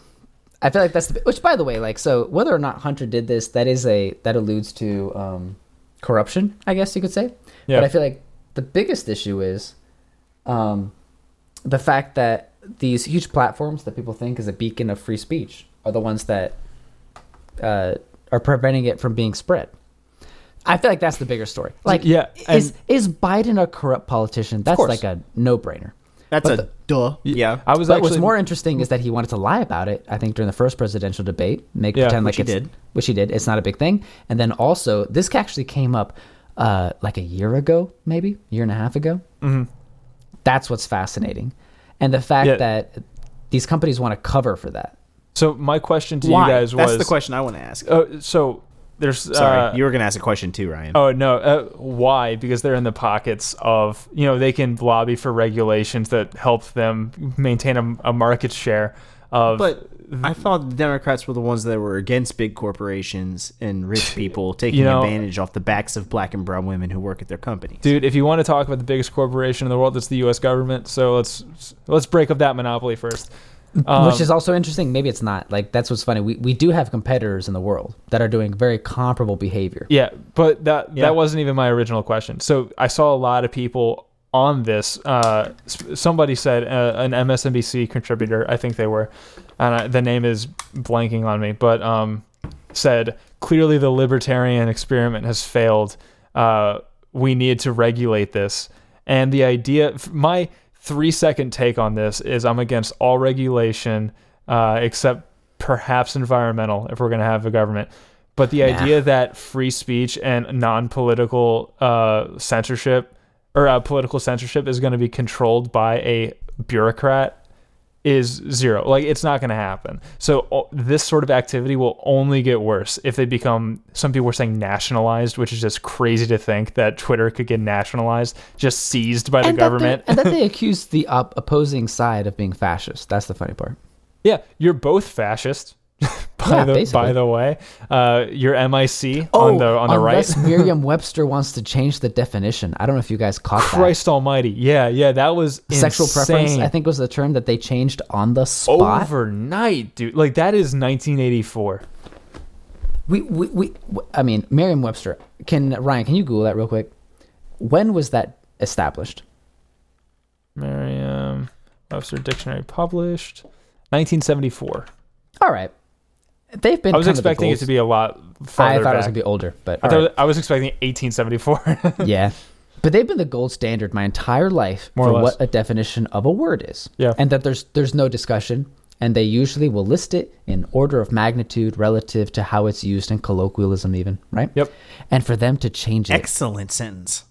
I feel like that's the. Which, by the way, like so, whether or not Hunter did this, that is a that alludes to um, corruption. I guess you could say. Yeah. But I feel like the biggest issue is um, the fact that these huge platforms that people think is a beacon of free speech are the ones that uh, are preventing it from being spread. I feel like that's the bigger story. Like, Yeah, is is Biden a corrupt politician? That's course. like a no brainer. That's but a duh. Yeah. I was But actually what's more interesting is that he wanted to lie about it. I think during the first presidential debate, make Yeah, pretend like which he did. which he did. It's not a big thing. And then also, this actually came up uh, like a year ago, maybe year and a half ago. Mm-hmm. That's what's fascinating, and the fact Yeah. that these companies want to cover for that. so. My question to Why? you guys was That's the question I want to ask. Uh, so there's Sorry, uh, you were going to ask a question too, Ryan. Oh no! Uh, why? Because they're in the pockets of you know they can lobby for regulations that help them maintain a, a market share of. But I thought the Democrats were the ones that were against big corporations and rich people taking You know- advantage off the backs of black and brown women who work at their companies. dude, if you want to talk about the biggest corporation in the world, it's the U.S. government. So let's let's break up that monopoly first. Um, which is also interesting. Maybe it's not. Like that's what's funny. We we do have competitors in the world that are doing very comparable behavior. Yeah, but that Yeah. that wasn't even my original question. So I saw a lot of people on this. Uh, somebody said uh, an MSNBC contributor, I think they were, and the name is blanking on me, but um, said clearly the libertarian experiment has failed. Uh, we need to regulate this, and the idea. My three second take on this is I'm against all regulation uh, except perhaps environmental if we're going to have a government. But the idea that free speech and non-political uh, censorship or uh, political censorship is going to be controlled by a bureaucrat is zero. Like it's not going to happen. So this sort of activity will only get worse if they become. Some people were saying nationalized, which is just crazy to think that Twitter could get nationalized, just seized by the and that they- government. and that they accuse the op- opposing side of being fascist. That's the funny part. yeah, you're both fascist. by Yeah, the basically. by the way, uh, you're MIC Oh, on the on the right. unless Merriam-Webster wants to change the definition. I don't know if you guys caught Christ Almighty. Yeah, yeah, that was that. Sexual preference. I think, was the term that they changed on the spot. overnight, dude. Like that is 1984. We, we, we, I mean, Merriam-Webster. Can Ryan? Can you Google that real quick? When was that established? Merriam Webster Dictionary published 1974. All right, they've been. I was kind of the expecting it to be a lot I farther thought it was gonna be older, but I, thought, right. I was expecting 1874. yeah. But they've been the gold standard my entire life More for what a definition of a word is. Yeah. And that there's there's no discussion. and they usually will list it in order of magnitude relative to how it's used in colloquialism, even right. Yep. And for them to change it, Excellent sentence.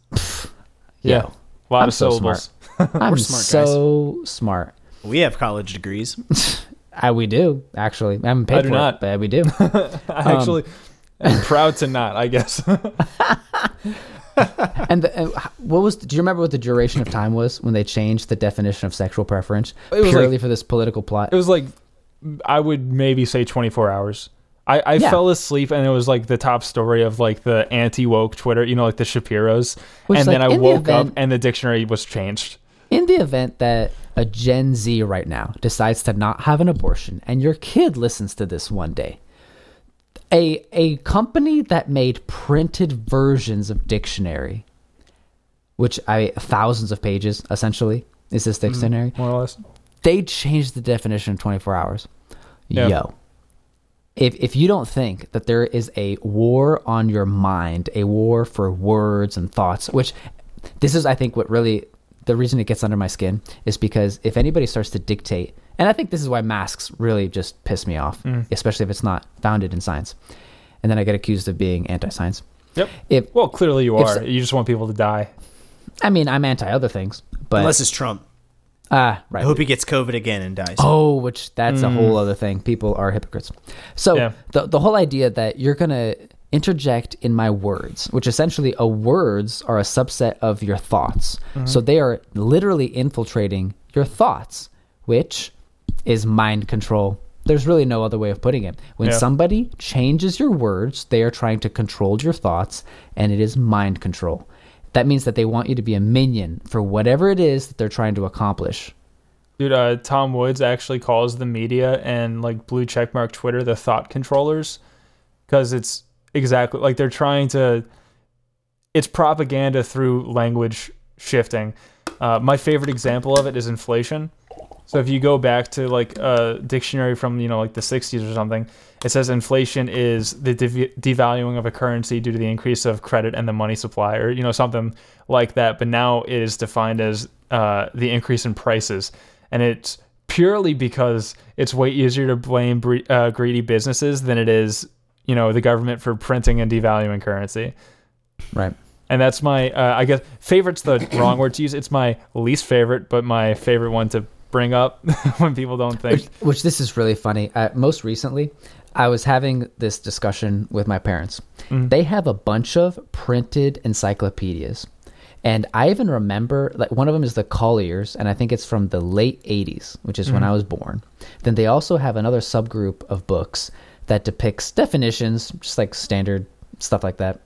Yeah. Yo, A lot I'm of so syllables. I'm smart, so smart. We have college degrees. I, we do actually. I haven't paid I do for not. it, but we do. Um, I actually am proud to not, I guess. and, the, uh, and what was? Do you remember what the duration of time was when they changed the definition of sexual preference It was purely like- for this political plot? it was like, I would maybe say 24 hours. I, I Yeah. fell asleep and it was like the top story of like the anti woke Twitter, you know, like the Shapiros. Which, and like, then I in the woke up and the dictionary was changed. In the event that a Gen Z right now decides to not have an abortion and your kid listens to this one day, a a company that made printed versions of dictionary, which I thousands of pages essentially is this mm-hmm. dictionary, More or less. they changed the definition in 24 hours. Yeah. Yo. If, if you don't think that there is a war on your mind, a war for words and thoughts, which this is, I think, what really the reason it gets under my skin is because if anybody starts to dictate, and I think this is why masks really just piss me off, especially if it's not founded in science. And then I get accused of being anti science. Yep. If, Well, clearly you are. so- you just want people to die. I mean, I'm anti other things, but. Unless it's Trump. ah, right. I hope he gets COVID again and dies. Oh, which that's a whole other thing. People are hypocrites. So Yeah. the the whole idea that you're gonna interject in my words, which essentially a words are a subset of your thoughts. So they are literally infiltrating your thoughts, which is mind control. There's really no other way of putting it. When Yeah. somebody changes your words, they are trying to control your thoughts, and it is mind control. That means that they want you to be a minion for whatever it is that they're trying to accomplish. Dude, uh, Tom Woods actually calls the media and like blue checkmark Twitter the thought controllers because it's exactly like they're trying to. It's propaganda through language shifting. Uh, my favorite example of it is inflation. So if you go back to like a dictionary from you know like the 60s or something, it says inflation is the dev- devaluing of a currency due to the increase of credit and the money supply, or you know something like that. But now it is defined as uh, the increase in prices, and it's purely because it's way easier to blame bre- uh, greedy businesses than it is you know the government for printing and devaluing currency. Right. And that's my, uh, I guess, favorite's the wrong word to use. It's my least favorite, but my favorite one to bring up when people don't think. which, which this is really funny. Uh, most recently, I was having this discussion with my parents. They have a bunch of printed encyclopedias. And I even remember, like, one of them is the Collier's, and I think it's from the late 80s, which is when I was born. Then they also have another subgroup of books that depicts definitions, just like standard stuff like that.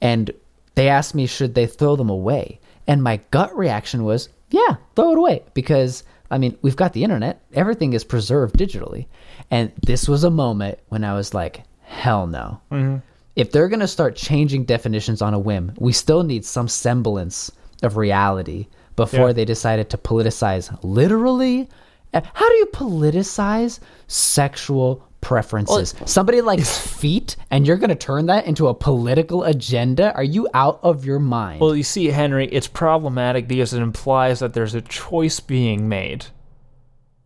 And they asked me, should they throw them away? And my gut reaction was, yeah, throw it away. Because, I mean, we've got the internet, everything is preserved digitally. And this was a moment when I was like, hell no. Mm-hmm. If they're going to start changing definitions on a whim, we still need some semblance of reality before Yeah. they decided to politicize literally. How do you politicize sexual preferences? Somebody likes feet, and you're going to turn that into a political agenda? Are you out of your mind? Well, you see, Henry, it's problematic because it implies that there's a choice being made.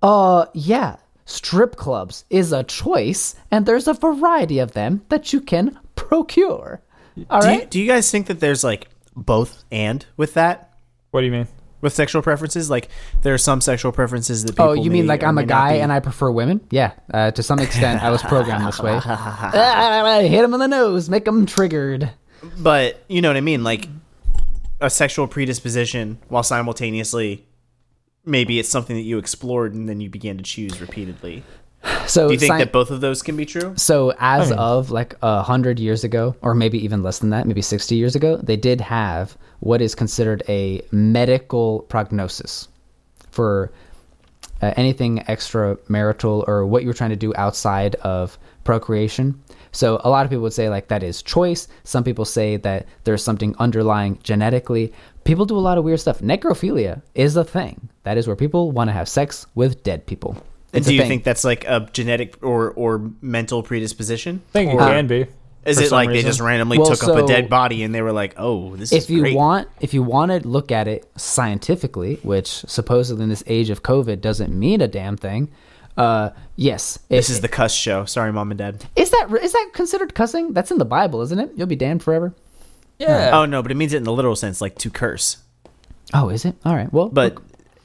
Uh, yeah. Strip clubs is a choice, and there's a variety of them that you can procure. All do, right. you, do you guys think that there's like both and with that? What do you mean? With sexual preferences? Like there are some sexual preferences that people Oh, you mean may like I'm a guy be- and I prefer women? Yeah, uh, to some extent, I was programmed this way. Ah, hit him in the nose, make him triggered. But you know what I mean? Like a sexual predisposition while simultaneously maybe it's something that you explored and then you began to choose repeatedly. So, Do you think sci- that both of those can be true? so as of like a hundred years ago, or maybe even less than that, maybe sixty years ago, they did have what is considered a medical prognosis for uh, anything extramarital or what you're trying to do outside of procreation. So a lot of people would say like that is choice. Some people say that there's something underlying genetically. People do a lot of weird stuff. Necrophilia is a thing. That is where people want to have sex with dead people. And It's do you thing. think that's like a genetic or or mental predisposition? I think it Or can be. Is it some like they just randomly Well, took up a dead body and they were like, "Oh, this is if you great." want if you want to look at it scientifically which supposedly in this age of covid doesn't mean a damn thing Uh, yes. This If- is the cuss show. Sorry, mom and dad. is that is that considered cussing? That's in the Bible, isn't it? You'll be damned forever. Yeah. Oh no, but it means it in the literal sense, like to curse. Oh, is it? All right. Well, But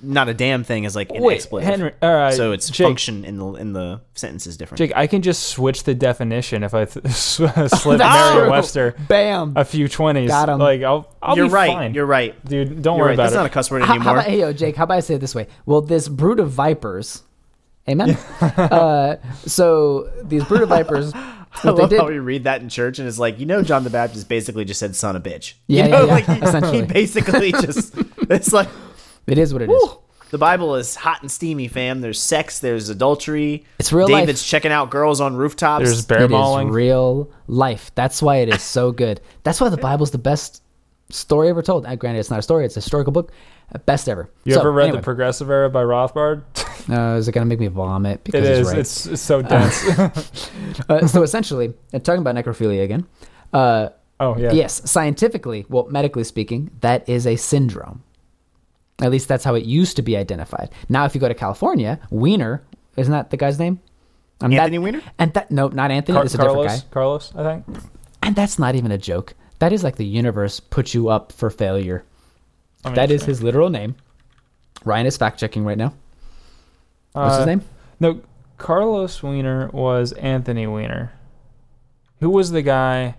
not a damn thing is like an Wait, expletive. Henry. All right. so its Jake, function in the in the sentence is different. Jake, I can just switch the definition if I th- slip That's Merriam true. Webster bam. a few twenties. Got 'em. Like I'll, I'll You're be right. fine. You're right. dude. Don't You're worry right. about That's it. not a cuss word How, how anymore. about, hey, yo, Jake, how about I say it this way? Well, this brood of vipers, amen? uh, so these brood of vipers, I what they love did, how we read that in church, and it's like you know, John the Baptist basically just said "son of bitch." Yeah, you know, yeah, yeah, like he, he basically just it's like it is what it is. whew, the Bible is hot and steamy, fam. There's sex, there's adultery. It's real David's life. checking out girls on rooftops. There's bear It is mauling. real life. That's why it is so good. That's why the Bible's the best story ever told. Uh, granted, it's not a story; it's a historical book. Uh, Best ever. You So, ever read anyway, the Progressive Era by Rothbard? uh, is it gonna make me vomit? Because is. he's right. It's, it's so dense. Uh, so essentially, and talking about necrophilia again. Uh, oh yeah. Yes, scientifically, well, medically speaking, that is a syndrome. At least that's how it used to be identified. Now, if you go to California, Wiener, isn't that the guy's name? Um, that- Anthony Weiner? And that no, not Anthony. Car- it's a Carlos. different guy. Carlos, I think. And that's not even a joke. That is like the universe put you up for failure. I mean, That is his literal name. Ryan is fact checking right now. What's his Uh, name? No, Carlos Wiener was Anthony Weiner. Who was the guy?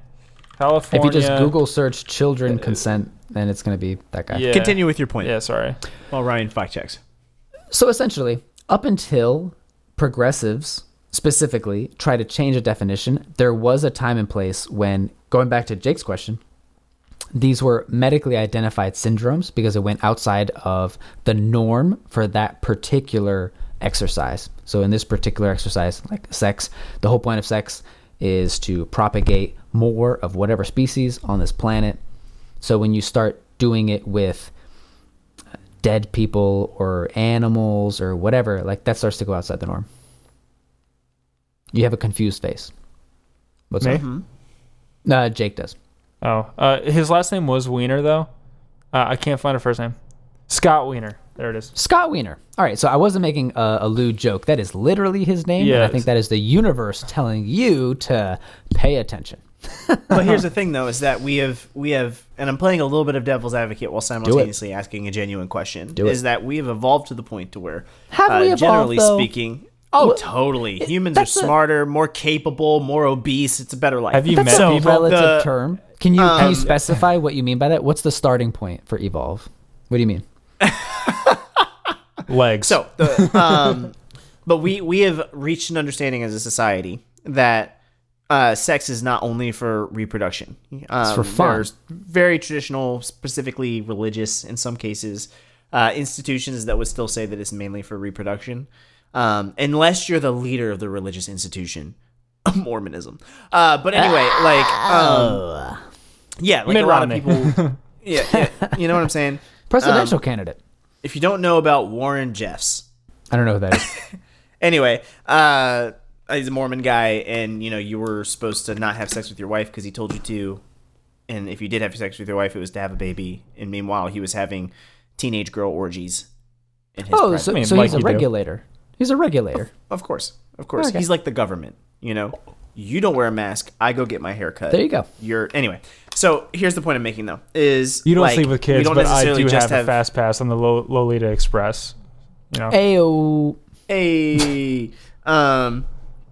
California. If you just Google search children consent, then it's going to be that guy. Yeah. Continue with your point. Yeah, sorry. While Ryan fact checks. So essentially, up until progressives specifically try to change a definition, there was a time and place when, going back to Jake's question, these were medically identified syndromes because it went outside of the norm for that particular exercise. So, in this particular exercise, like sex, the whole point of sex is to propagate more of whatever species on this planet. So, when you start doing it with dead people or animals or whatever, like that starts to go outside the norm. You have a confused face. What's Me? up? Uh, Jake does. Oh, uh, his last name was Wiener though. Uh, I can't find a first name. Scott Wiener. There it is. Scott Wiener. All right, so I wasn't making a, a lewd joke. That is literally his name. And I think that is the universe telling you to pay attention. but here's the thing, though, is that we have we have, and I'm playing a little bit of devil's advocate while simultaneously asking a genuine question. Do it. is that we have evolved to the point to where, Have uh, we evolved, generally though? speaking, oh, Well, totally, humans are that's a- smarter, more capable, more obese. It's a better life. Have you That's met a people? relative The- term. Can you can um, you specify what you mean by that? What's the starting point for evolve? What do you mean? Legs. So, the, um, but we we have reached an understanding as a society that uh, sex is not only for reproduction. Um, for fun. There's very traditional, specifically religious, in some cases, uh, institutions that would still say that it's mainly for reproduction, um, unless you're the leader of the religious institution. Mormonism, uh, but anyway, like, um, yeah, like Mitt a lot of people, yeah, yeah, you know what I'm saying. Presidential Um, candidate. If you don't know about Warren Jeffs, I don't know who that is. anyway, uh, he's a Mormon guy, and you know you were supposed to not have sex with your wife because he told you to, and if you did have sex with your wife, it was to have a baby. And meanwhile, he was having teenage girl orgies. In his oh, private- so, I mean, so like he's a you do. regulator. He's a regulator. of course, of course, Okay. he's like the government. You know, you don't wear a mask, I go get my hair cut. There you go. You're anyway. So here's the point I'm making though: is you don't like, sleep with we kids, don't but I do just have, a fast pass on the Lo- Lolita Express. You know. Ayo. a um.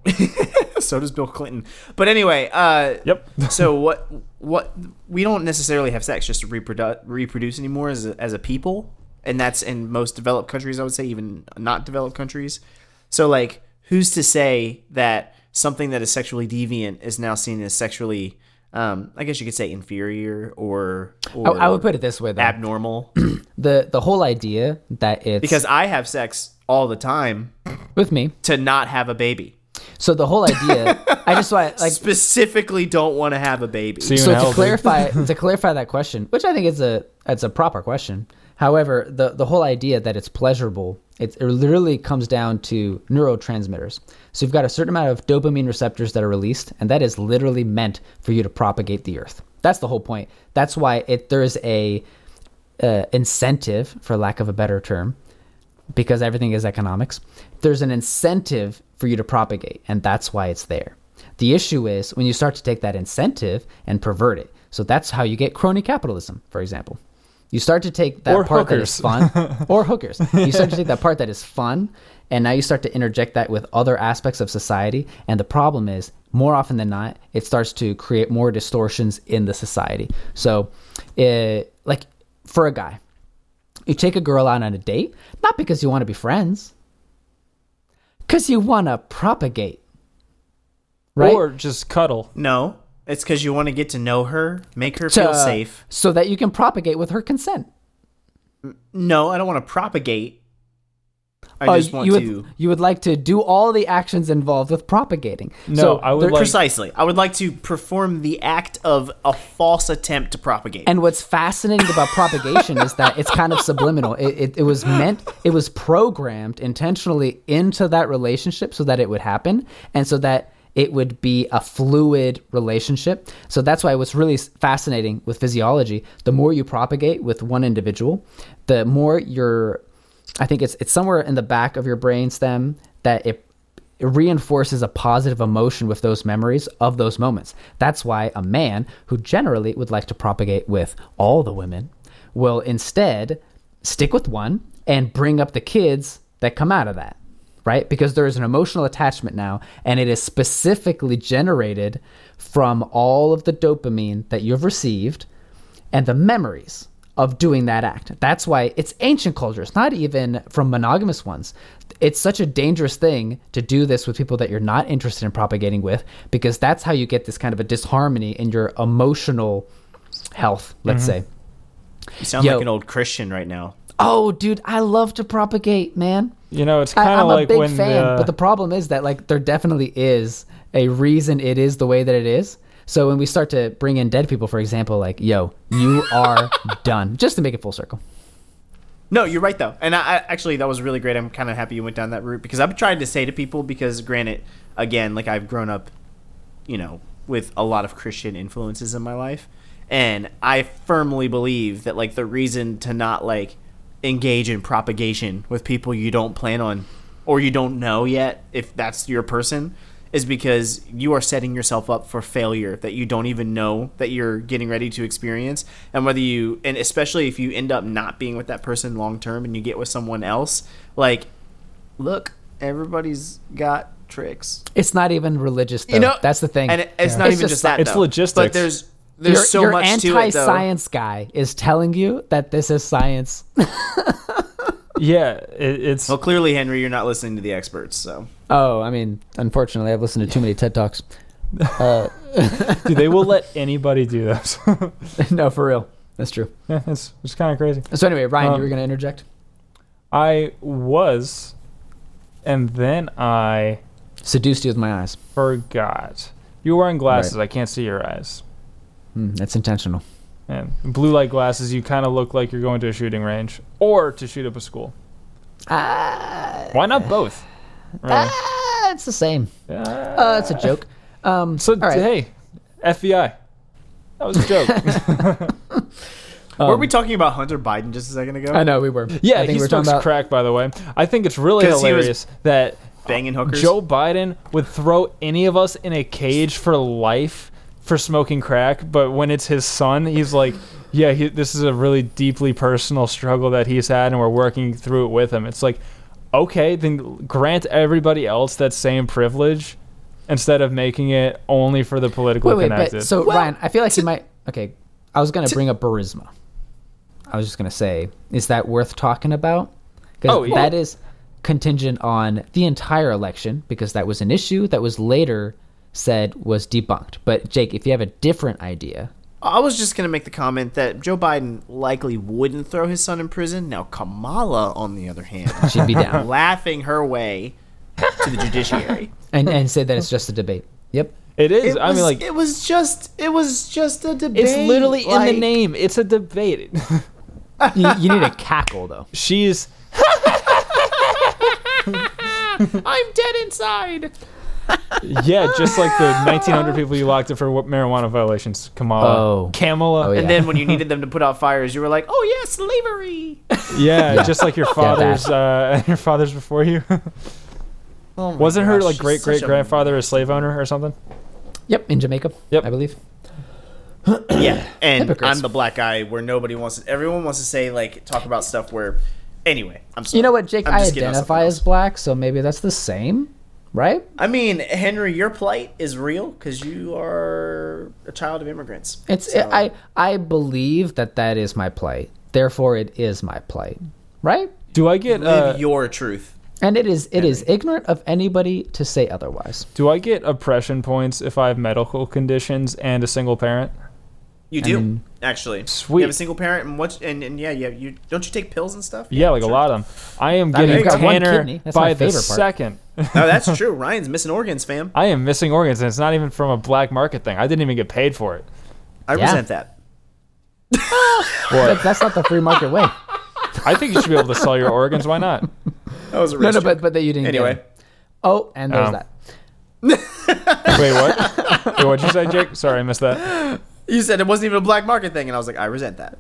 so does Bill Clinton. But anyway, uh, Yep. so what what we don't necessarily have sex just to reproduce reproduce anymore as a, as a people and that's in most developed countries i would say even not developed countries so like who's to say that something that is sexually deviant is now seen as sexually um i guess you could say inferior or, I, or I would put it this way though. abnormal the the whole idea that it's because i have sex all the time with me. to not have a baby So the whole idea, I just want like specifically don't want to have a baby See so in hell, to clarify to clarify that question, which I think is a it's a proper question. However, the the whole idea that it's pleasurable, it, it literally comes down to neurotransmitters. So you've got a certain amount of dopamine receptors that are released, and that is literally meant for you to propagate the earth. That's the whole point. That's why it there's a uh, incentive, for lack of a better term, because everything is economics. There's an incentive for you to propagate, and that's why it's there. The issue is when you start to take that incentive and pervert it. So that's how you get crony capitalism, for example. You start to take that Or part that is fun, or hookers. You start to take that part that is fun, and now you start to interject that with other aspects of society. And the problem is, more often than not, it starts to create more distortions in the society. So, it, like for a guy, you take a girl out on a date, not because you want to be friends, because you want to propagate. Right? Or just cuddle. No, it's because you want to get to know her, make her To- feel safe. So that you can propagate with her consent. No, I don't want to propagate. I Uh, just want you would, to. You would like to do all the actions involved with propagating. No, so I would like- Precisely. I would like to perform the act of a false attempt to propagate. And what's fascinating about propagation is that it's kind of subliminal. It, it, it was meant, it was programmed intentionally into that relationship so that it would happen and so that it would be a fluid relationship. So that's why what's really fascinating with physiology, the more you propagate with one individual, the more you're, I think it's, it's somewhere in the back of your brain stem that it it reinforces a positive emotion with those memories of those moments. That's why a man who generally would like to propagate with all the women will instead stick with one and bring up the kids that come out of that, right? Because there is an emotional attachment now, and it is specifically generated from all of the dopamine that you've received and the memories of doing that act. That's why it's ancient cultures, not even from monogamous ones. It's such a dangerous thing to do this with people that you're not interested in propagating with because that's how you get this kind of a disharmony in your emotional health, let's mm-hmm. say. you sound Yo. like an old Christian right now. Oh, dude, I love to propagate, man. You know, it's kind of like a big when fan, the, but the problem is that like there definitely is a reason it is the way that it is. So when we start to bring in dead people, for example, like yo, you are done, just to make it full circle. No, you're right though, and I, I actually that was really great. I'm kind of happy you went down that route because I've tried to say to people because granted, again, like I've grown up, you know, with a lot of Christian influences in my life, and I firmly believe that like the reason to not like engage in propagation with people you don't plan on or you don't know yet if that's your person is because you are setting yourself up for failure that you don't even know that you're getting ready to experience and whether you and especially if you end up not being with that person long term and you get with someone else like look everybody's got tricks It's not even religious, though. you know that's the thing. and it- it's not It's even just just that It's though. logistics. but there's there's your, so your much to it though anti-science guy is telling you that this is science. yeah, it, it's well clearly henry you're not listening to the experts so oh, I mean, unfortunately, I've listened to too many TED talks. dude, they will let anybody do this. no, for real, that's true. yeah, it's it's kind of crazy. So anyway, Ryan, Um, you were gonna interject. I was, and then I Seduced you with my eyes. forgot. You're wearing glasses. I can't see your eyes. Hmm, that's intentional. And blue light glasses, you kind of look like you're going to a shooting range or to shoot up a school. Why not both? Really? Ah, it's the same. Yeah. Uh, it's a joke. Um, so all right. hey, FBI, that was a joke. were we talking about hunter biden just a second ago I know we were. yeah, I think he we were talking smokes about. crack. By the way, I think it's really he hilarious that banging hookers Joe Biden would throw any of us in a cage for life for smoking crack, but when it's his son, he's like, "Yeah, he, this is a really deeply personal struggle that he's had, and we're working through it with him." It's like, okay, then grant everybody else that same privilege instead of making it only for the politically Wait, wait, connected. but so Well, Ryan, I feel like you might. Okay, I was gonna bring up Burisma. I was just gonna say, is that worth talking about? Because Oh, yeah. that is contingent on the entire election, because that was an issue that was later said was debunked. But Jake, if you have a different idea, I was just gonna make the comment that Joe Biden likely wouldn't throw his son in prison. Now Kamala, on the other hand, she'd be down laughing her way to the judiciary. and and say that it's just a debate. Yep. it is. It I was, mean, like, it was just, it was just a debate. it's literally in the name. It's a debate. You, you need a cackle though. She's I'm dead inside. Yeah, just like the 1900 people you locked up for marijuana violations. Kamala, Oh. Kamala. Oh, yeah. And then when you needed them to put out fires, you were like, "Oh yeah, slavery." Yeah, Yeah. just like your that. father's, uh, your father's before you. Oh my Wasn't her like great great grandfather a slave owner or something? Yep, in Jamaica. Yep. I believe. Yeah, and Hypocrites. I'm the black guy where nobody wants to. Everyone wants to say like talk about stuff where. Anyway, I'm sorry. You know what, Jake? I'm I just getting on identify as black, so maybe that's the same, right? I mean, Henry, your plight is real because you are a child of immigrants. It's So- I I believe that that is my plight. Therefore, it is my plight, right? Do I get live uh, your truth. And it is it is ignorant of anybody to say otherwise. do I get oppression points if I have medical conditions and a single parent? You do mean- actually. Sweet. You have a single parent, and what? And, and yeah, yeah. You don't you take pills and stuff? Yeah, like a lot of them. I am I mean, getting you've tanner by my the part. second. No, that's true. Ryan's missing organs, fam. I am missing organs, and it's not even from a black market thing. I didn't even get paid for it. I Yeah. resent that. That, that's not the free market way. I think you should be able to sell your organs. Why not? That was a No, no, joke. but but that you didn't. Anyway. Get. Oh, and there's Um, that. Wait, what? Wait, what'd you say, Jake? Sorry, I missed that. You said it wasn't even a black market thing, and I was like, I resent that.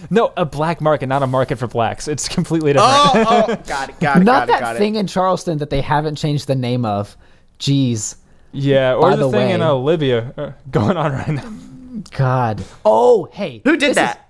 No, a black market, not a market for blacks. It's completely different. oh, oh, got it, got it, Not got it, that got thing it. in Charleston that they haven't changed the name of. Jeez, yeah, or By the, the thing in way- uh, Libya uh, going on right now. God. Oh, hey. Who did is- that?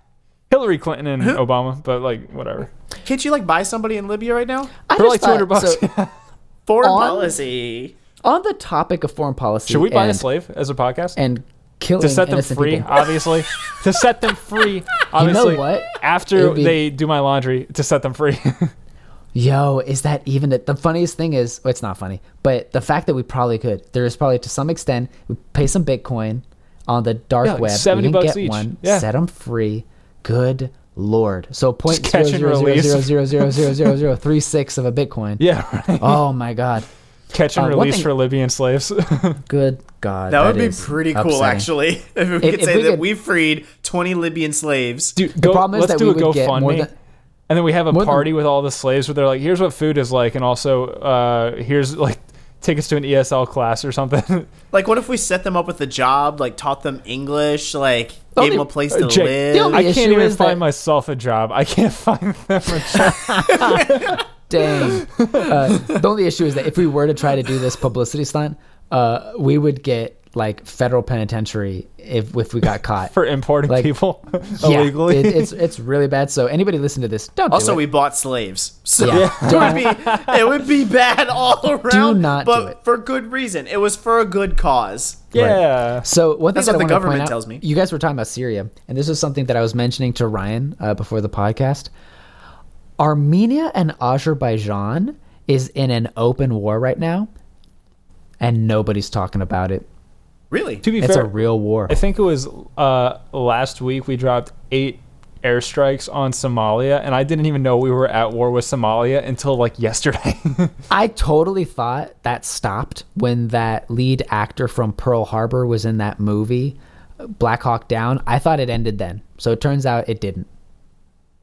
Hillary Clinton and Obama, but like whatever. Can't you like buy somebody in Libya right now? I For just like two hundred thought- bucks. so, Foreign On- policy. on the topic of foreign policy, Should we buy and, a slave as a podcast? and killing to set them free, people? obviously. to set them free, obviously. what? After be- they do my laundry, to set them free. Yo, is that even it? The funniest thing is, well, it's not funny, but the fact that we probably could. There is probably to some extent, we pay some Bitcoin on the dark Yeah, like web. 70 we bucks get each. one, Yeah. set them free. Good lord. So point zero and zero zero release. zero zero zero zero zero zero three six of a Bitcoin. yeah, right. Oh my god. Catch and Uh, release thing- for Libyan slaves. Good god. That would be is pretty cool, actually. If we If- could if say we that could- we freed 20 Libyan slaves. Dude, The go, problem is let's that do we a would get more GoFundMe. and then we have a more than- party with all the slaves where they're like, here's what food is like, and also uh, here's like tickets to an ESL class or something. Like, what if we set them up with a job, like taught them English, like The gave them a place Uh, to Jake, live? I can't even find that- myself a job. I can't find them a job. Dang. uh, the only issue is that if we were to try to do this publicity stunt, uh, we would get like federal penitentiary if if we got caught. for importing Like, people Yeah, illegally. it, it's it's really bad. So anybody listen to this, don't also, do we bought slaves, so Yeah. it, would be, it would be bad all around. Do not but do it. for good reason. It was for a good cause. yeah. So one thing That's that what I the want point government out, tells me. you guys were talking about Syria, and this is something that I was mentioning to Ryan uh, before the podcast. Armenia and Azerbaijan is in an open war right now, and nobody's talking about it. Really? To be It's fair, a real war. I think it was uh, last week we dropped eight airstrikes on Somalia, and I didn't even know we were at war with Somalia until like yesterday. I totally thought that stopped when that lead actor from Pearl Harbor was in that movie, Black Hawk Down. I thought it ended then. So it turns out it didn't.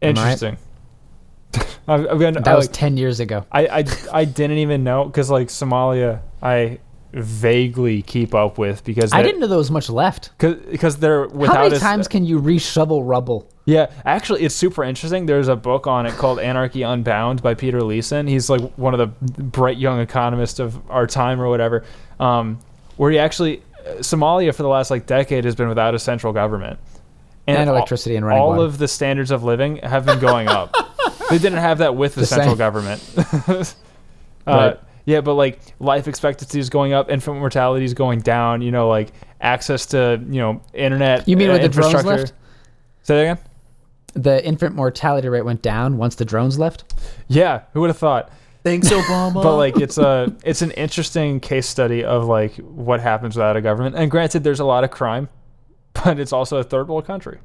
Interesting. right? I've, I've That I, was like, 10 years ago. I, I, I didn't even know because like Somalia, I vaguely keep up with because I didn't know there was much left. Cause, because they're without How many a- times can you reshovel rubble? Yeah, actually, it's super interesting. There's a book on it called Anarchy Unbound by Peter Leeson. He's like one of the bright young economists of our time or whatever. Um, where he actually, Somalia for the last like decade has been without a central government. And all- electricity and running All water. of the standards of living have been going up. they didn't have that with the, The central same. government. uh, Right. Yeah, but like life expectancy is going up, infant mortality is going down. You know, like access to you know internet. You mean uh, with the drones left? Say that again. The infant mortality rate went down once the drones left. Yeah, who would have thought? Thanks, Obama. But like, it's a it's an interesting case study of like what happens without a government. And granted, there's a lot of crime, but it's also a third world country.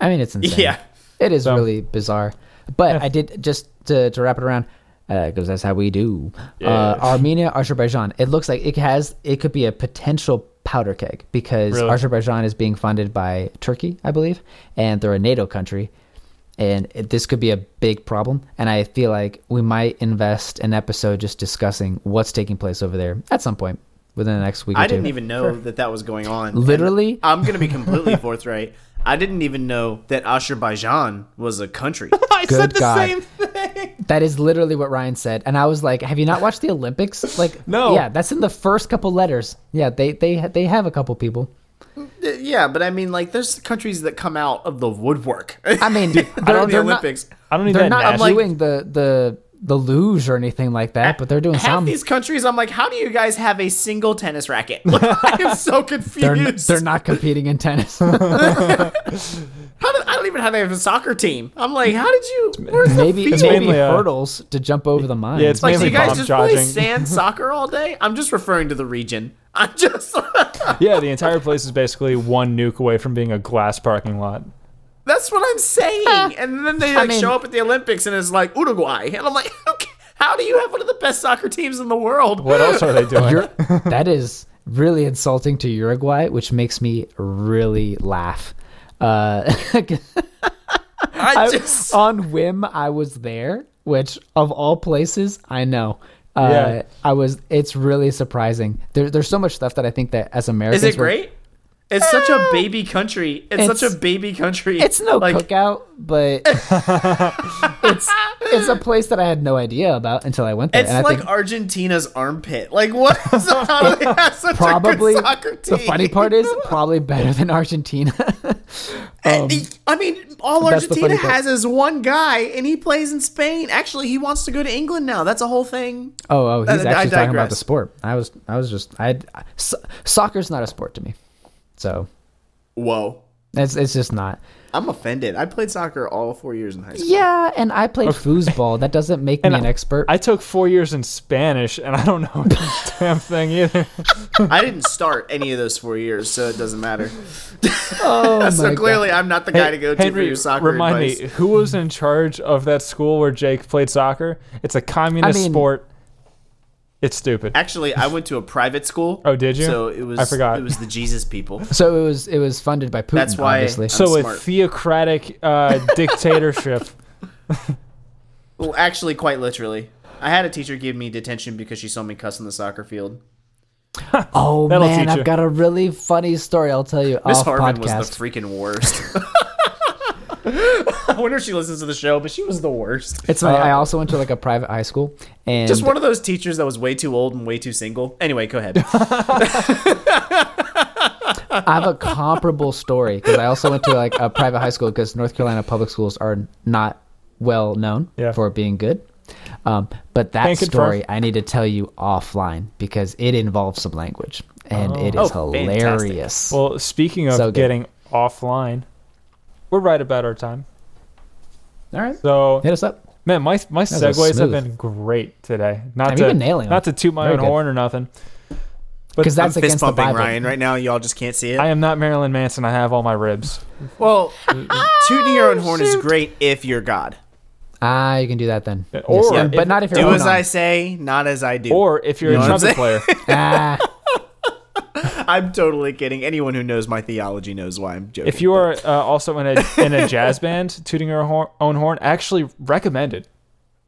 I mean, it's insane. yeah. It is So- really bizarre. But Yeah. I did just to, to wrap it around because that's how we do. Yeah. Uh, Armenia, Azerbaijan. It looks like it has it could be a potential powder keg because Really? Azerbaijan is being funded by Turkey, I believe, and they're a NATO country. and it, this could be a big problem. And I feel like we might invest an episode just discussing what's taking place over there at some point within the next week. Or I didn't even know that that was going on. Literally? And I'm gonna be completely forthright. I didn't even know that Azerbaijan was a country. I Good said the God. same thing. That is literally what Ryan said, and I was like, "Have you not watched the Olympics?" Like, No. Yeah, that's in the first couple letters. Yeah, they they they have a couple people. Uh, yeah, but I mean, like, there's countries that come out of the woodwork. I mean, During they're, the they're not Olympics. I don't need they're that. not national- doing the the the luge or anything like that, but they're doing Half some. these countries, I'm like, how do you guys have a single tennis racket? Like, I am so confused. They're, n- they're not competing in tennis. How do, I don't even have they have a soccer team. I'm like, how did you? Where's maybe the It's maybe mainly, uh, hurdles to jump over the mines. Yeah, it's Like, do mainly you guys bomb just play sand soccer all day? I'm just referring to the region. I'm just. Yeah, the entire place is basically one nuke away from being a glass parking lot. That's what I'm saying. And then they like mean- show up at the Olympics and it's like Uruguay, and I'm like, okay, how do you have one of the best soccer teams in the world? What else are they doing? You're- that is really insulting to Uruguay, which makes me really laugh. Uh, I I- just. on whim, I was there, which of all places, I know. Uh, Yeah. I was. It's really surprising. There, there's so much stuff that I think that as Americans, Is it we're- great? It's such a um, baby country. It's, such a baby country. It's no like, cookout, but it's it's a place that I had no idea about until I went there. It's and I like think Argentina's armpit. Like what? So how do they have such probably a good soccer team? the funny part is probably better than Argentina. And the- eh, um, eh, I mean, all Argentina has is one guy, and he plays in Spain. Actually, he wants to go to England now. That's a whole thing. oh, oh, he's I- I actually talking about the sport. I was, I was just, I, so, soccer's not a sport to me, so Whoa. it's it's just not. I'm offended. I played soccer all four years in high school. Yeah, and I played foosball. That doesn't make me And an expert. I took four years in Spanish, and I don't know a damn thing either. I didn't start any of those four years, so it doesn't matter. oh so my clearly, I'm not the guy to go to for your soccer remind advice. me, who was in charge of that school where Jake played soccer? It's a communist I mean- sport. It's stupid. Actually, I went to a private school. Oh, did you? So it was. I forgot. It was the Jesus people. So it was it was funded by Putin. That's why- obviously. so a theocratic uh, dictatorship. Well, actually, quite literally. I had a teacher give me detention because she saw me cuss in the soccer field. oh That'll man, I've got a really funny story. I'll tell you Miss off Harvin podcast. was the freaking worst. I wonder if she listens to the show, but she was the worst. It's funny. I also went to like a private high school, and Just one of those teachers that was way too old and way too single. Anyway, go ahead. I have a comparable story because I also went to like a private high school because North Carolina public schools are not well known Yeah. for being good. Um, but that Can confirm. story I need to tell you offline because it involves some language and it is Oh, fantastic. hilarious. Well, speaking of So getting offline, we're right about our time. All right, So, hit us up. man, my my was segues have been great today. Not I've to been nailing not them. to toot my Very own good. horn or nothing. But Because I'm that's fist against the bumping Bible. Ryan right now. Y'all just can't see it. I am not Marilyn Manson. I have all my ribs. well, tooting your own horn is great if you're God. Ah, you can do that then. Or Yes, if- but not if you're Do as Onan. I say, not as I do. Or if you're You know a what I'm trumpet player, ah, I'm totally kidding. Anyone who knows my theology knows why I'm joking. if you are uh, also in a in a jazz band, tooting your hor- own horn, actually recommended.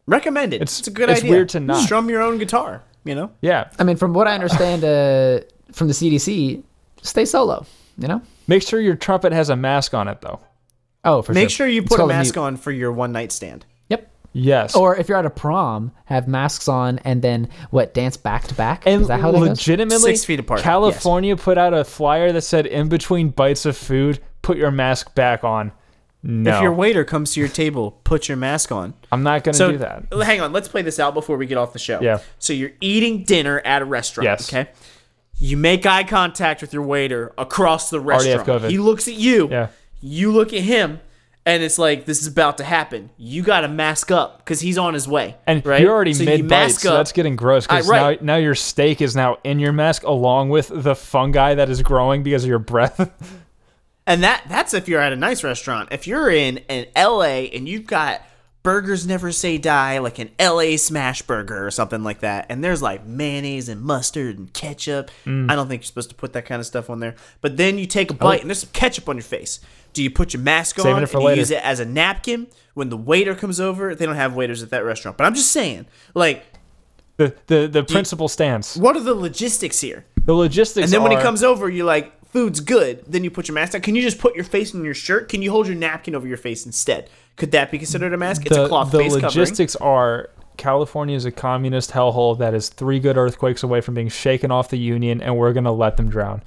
recommended, It's- it's, a good it's idea. weird to not. strum your own guitar. You know, Yeah, I mean, from what I understand uh, from the CDC, stay solo. You know? make sure your trumpet has a mask on it though. Oh, for make sure. Make sure you put a mask mute. on for your one night stand. Yep. Yes. Or if you're at a prom, have masks on and then what? Dance back to back. and Is that how that legitimately, Six feet apart, California put out a flyer that said, "In between bites of food, put your mask back on." No, If your waiter comes to your table, put your mask on. I'm not going to So do that. hang on, let's play this out before we get off the show. Yeah. So you're eating dinner at a restaurant. Yes. Okay. You make eye contact with your waiter across the Already have restaurant. COVID. He looks at you. Yeah. You look at him, and it's like this is about to happen. You got to mask up because he's on his way. And right? you're already so mid bite, so that's getting gross. Because right. now, now your steak is now in your mask, along with the fungi that is growing because of your breath. And that that's if you're at a nice restaurant. If you're in an LA and you've got burgers never say die, like an LA smash burger or something like that. And there's like mayonnaise and mustard and ketchup. Mm. I don't think you're supposed to put that kind of stuff on there. But then you take a Oh. bite and there's some ketchup on your face. Do you put your mask Saving on it for and you later. use it as a napkin when the waiter comes over? They don't have waiters at that restaurant. But I'm just saying, like, The the the principle stands. what are the logistics here? The logistics. And then when he comes over, you're like, food's good. Then you put your mask on. Can you just put your face in your shirt? Can you hold your napkin over your face instead? Could that be considered a mask? It's the, a cloth the face covering. logistics are California is a communist hellhole that is three good earthquakes away from being shaken off the union, and we're gonna let them drown.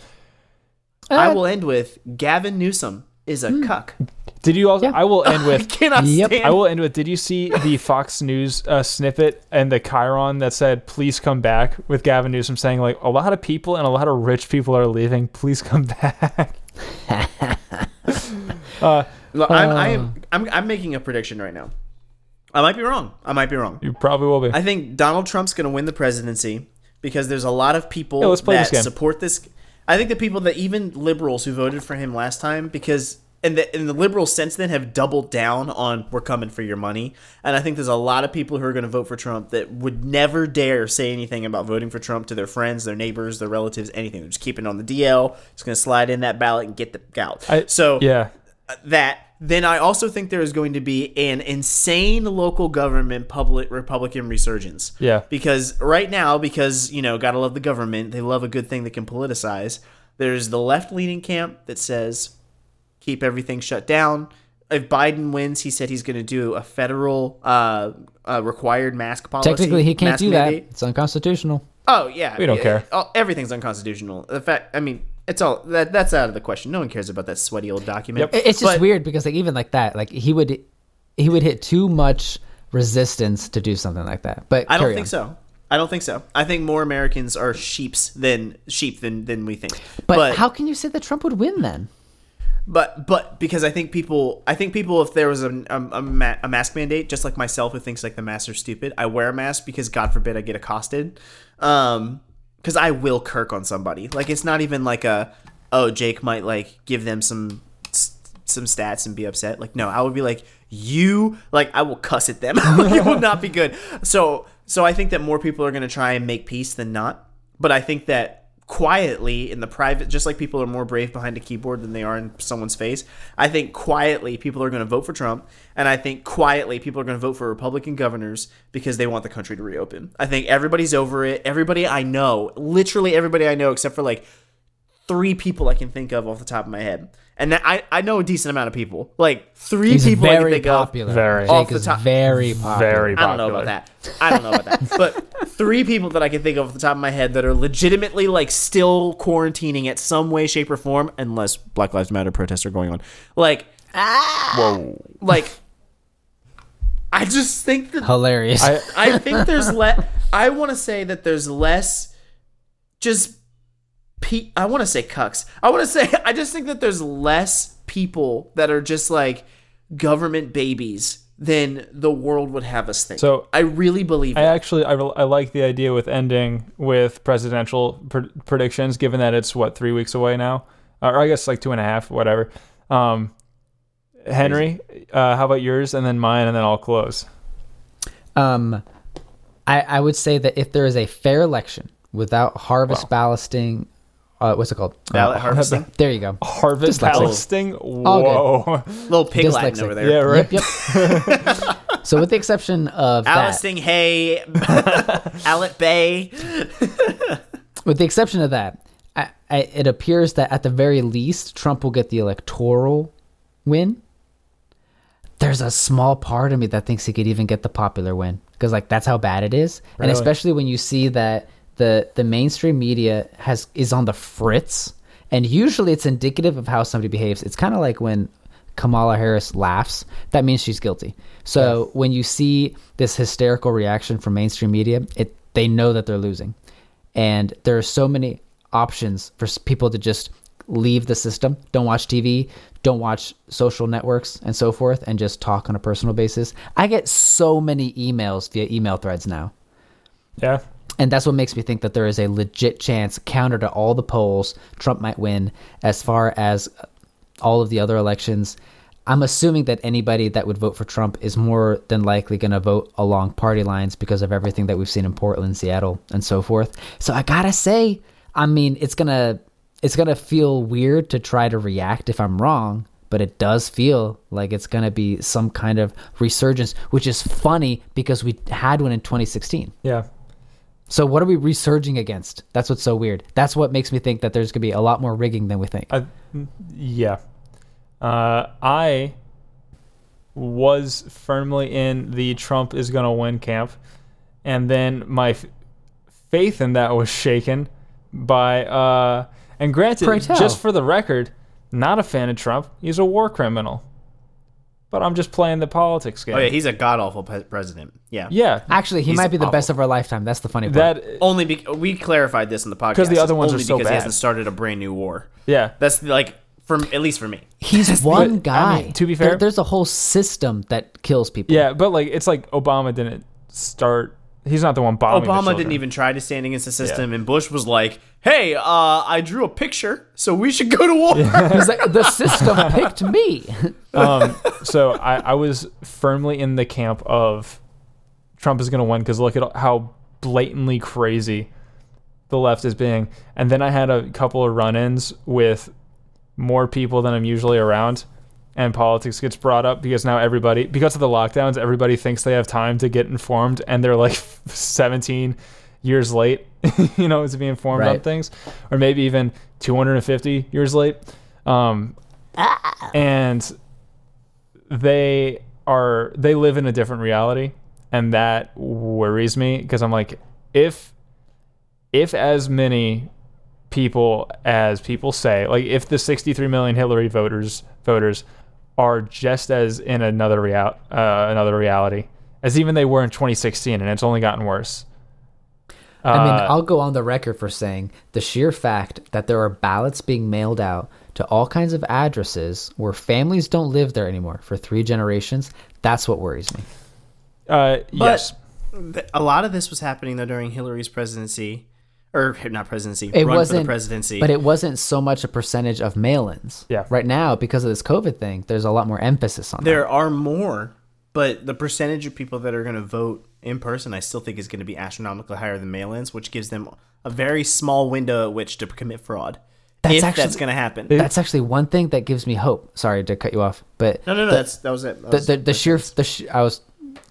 Uh, I will end with Gavin Newsom is Hmm. a cuck. Did you also? Yeah. I will end with. I with. cannot Yep. stand. I will end with. Did you see the Fox News uh, snippet and the chyron that said "Please come back" with Gavin Newsom saying like a lot of people and a lot of rich people are leaving. Please come back. uh, Look, I'm, I am. I'm, I'm making a prediction right now. I might be wrong. I might be wrong. you probably will be. I think Donald Trump's going to win the presidency because there's a lot of people Yeah, that this support this. I think the people that even liberals who voted for him last time because and the and the liberals since then have doubled down on we're coming for your money. And I think there's a lot of people who are going to vote for Trump that would never dare say anything about voting for Trump to their friends, their neighbors, their relatives, anything. They're just keeping on the DL. Just going to slide in that ballot and get the out. I- so yeah. that then I also think there is going to be an insane local government public Republican resurgence. Yeah. Because right now, because you know, gotta love the government, they love a good thing that can politicize. There's the left leaning camp that says keep everything shut down. If Biden wins, he said he's going to do a federal uh, uh, required mask policy. Technically, he can't mask do that. It's unconstitutional. Oh yeah, We don't yeah, care. everything's unconstitutional. The fact, I mean, it's all that that's out of the question. No one cares about that sweaty old document. Yep. It's just But- weird because like even like that, like he would he would hit too much resistance to do something like that. But I don't think on. so. I don't think so. I think more Americans are sheeps than sheep than than we think. But, but how can you say that Trump would win then? but but because I think people I think people if there was a a, a, ma- a mask mandate just like myself who thinks like the masks are stupid I wear a mask because God forbid I get accosted um because I will kirk on somebody. Like it's not even like a oh Jake might like give them some some stats and be upset. Like no I would be like you like I will cuss at them. Like, it will not be good. So so I think that more people are going to try and make peace than not. But I think that quietly in the private just like people are more brave behind a keyboard than they are in someone's face i think quietly people are going to vote for trump and i think quietly people are going to vote for republican governors because they want the country to reopen. I think everybody's over it. Everybody i know literally everybody i know except for like three people i can think of off the top of my head and that, I, I know a decent amount of people like three He's people i can think popular. Very. Jake Off the top- very popular. Very popular. I don't know about that. I don't know about that. But three people that I can think of off the top of my head that are legitimately like still quarantining at some way, shape, or form, unless Black Lives Matter protests are going on. Like, ah! Whoa. like, I just think that hilarious. I, I think there's less. I want to say that there's less. Just, pe- I want to say cucks. I want to say I just think that there's less people that are just like government babies than the world would have us think. So, I really believe I that. actually I, I like the idea with ending with presidential pr- predictions, given that it's what three weeks away now, or I guess like two and a half, whatever. Um, Henry, uh, how about yours, and then mine, and then I'll close. Um, I, I would say that if there is a fair election without harvest ballasting, uh, what's it called? Ballot Uh, harvesting. There you go. Harvest Dyslexic. ballasting. Whoa. Little pig Latin over there. Yeah, right. Yep, yep. so with the exception of that, hay, Allet Bay. with the exception of that, I, I, it appears that at the very least, Trump will get the electoral win. There's a small part of me that thinks he could even get the popular win because, like, that's how bad it is, and especially when you see that the the mainstream media has is on the fritz, and usually it's indicative of how somebody behaves. It's kind of like when Kamala Harris laughs, that means she's guilty. So when you see this hysterical reaction from mainstream media, it they know that they're losing. And there are so many options for people to just leave the system, don't watch TV, don't watch social networks and so forth and just talk on a personal basis. I get so many emails via email threads now. Yeah. And that's what makes me think that there is a legit chance, counter to all the polls, Trump might win. As far as all of the other elections, I'm assuming that anybody that would vote for Trump is more than likely going to vote along party lines because of everything that we've seen in Portland, Seattle, and so forth. So I gotta say, I mean, it's gonna it's gonna feel weird to try to react if I'm wrong, but it does feel like it's gonna be some kind of resurgence, which is funny because we had one in 2016. Yeah. So what are we resurging against? That's what's so weird. That's what makes me think that there's gonna be a lot more rigging than we think. I, yeah. Uh, I was firmly in the Trump is going to win camp. And then my f- faith in that was shaken by, uh, and granted, just for the record, not a fan of Trump. He's a war criminal. But I'm just playing the politics game. Oh yeah, he's a god awful pe- president. Yeah. yeah. Actually, he He's might be the awful. best of our lifetime. That's the funny part. That, Only be- we clarified this in the podcast 'Cause the other ones are only so because he bad. hasn't started a brand new war. yeah. That's like for at least for me. He's one But, guy. I mean, to be There- fair- there's a whole system that kills people. Yeah, but like, it's like Obama didn't start, he's not the one bombing. the Obama didn't even try to stand against the system, and Bush was like, "Hey, uh, I drew a picture, so we should go to war." He's like, the system picked me. um, so I, I was firmly in the camp of Trump is going to win because look at how blatantly crazy the left is being. And then I had a couple of run ins with more people than I'm usually around. And politics gets brought up because now everybody, because of the lockdowns, everybody thinks they have time to get informed and they're like 17 years late, you know, to be informed on things, or maybe even 250 years late. Um, and they are they live in a different reality and that worries me because i'm like if if as many people as people say like if the 63 million hillary voters voters are just as in another real uh, another reality as even they were in 2016 and it's only gotten worse I mean, Uh, I'll go on the record for saying the sheer fact that there are ballots being mailed out to all kinds of addresses where families don't live there anymore for three generations, that's what worries me. uh, yes Th- a lot of this was happening though during Hillary's presidency, or not presidency, It run wasn't for the presidency. but it wasn't so much a percentage of mail-ins. Yeah. Right now, because of this COVID thing, there's a lot more emphasis on there are more, but the percentage of people that are going to vote in person, I still think is going to be astronomically higher than mail-ins, which gives them a very small window at which to commit fraud. That's if actually- that's going to happen. That's actually one thing that gives me hope. Sorry to cut you off, but no, no, no. the- that's that was it. That the was- the, the sheer the sh- I was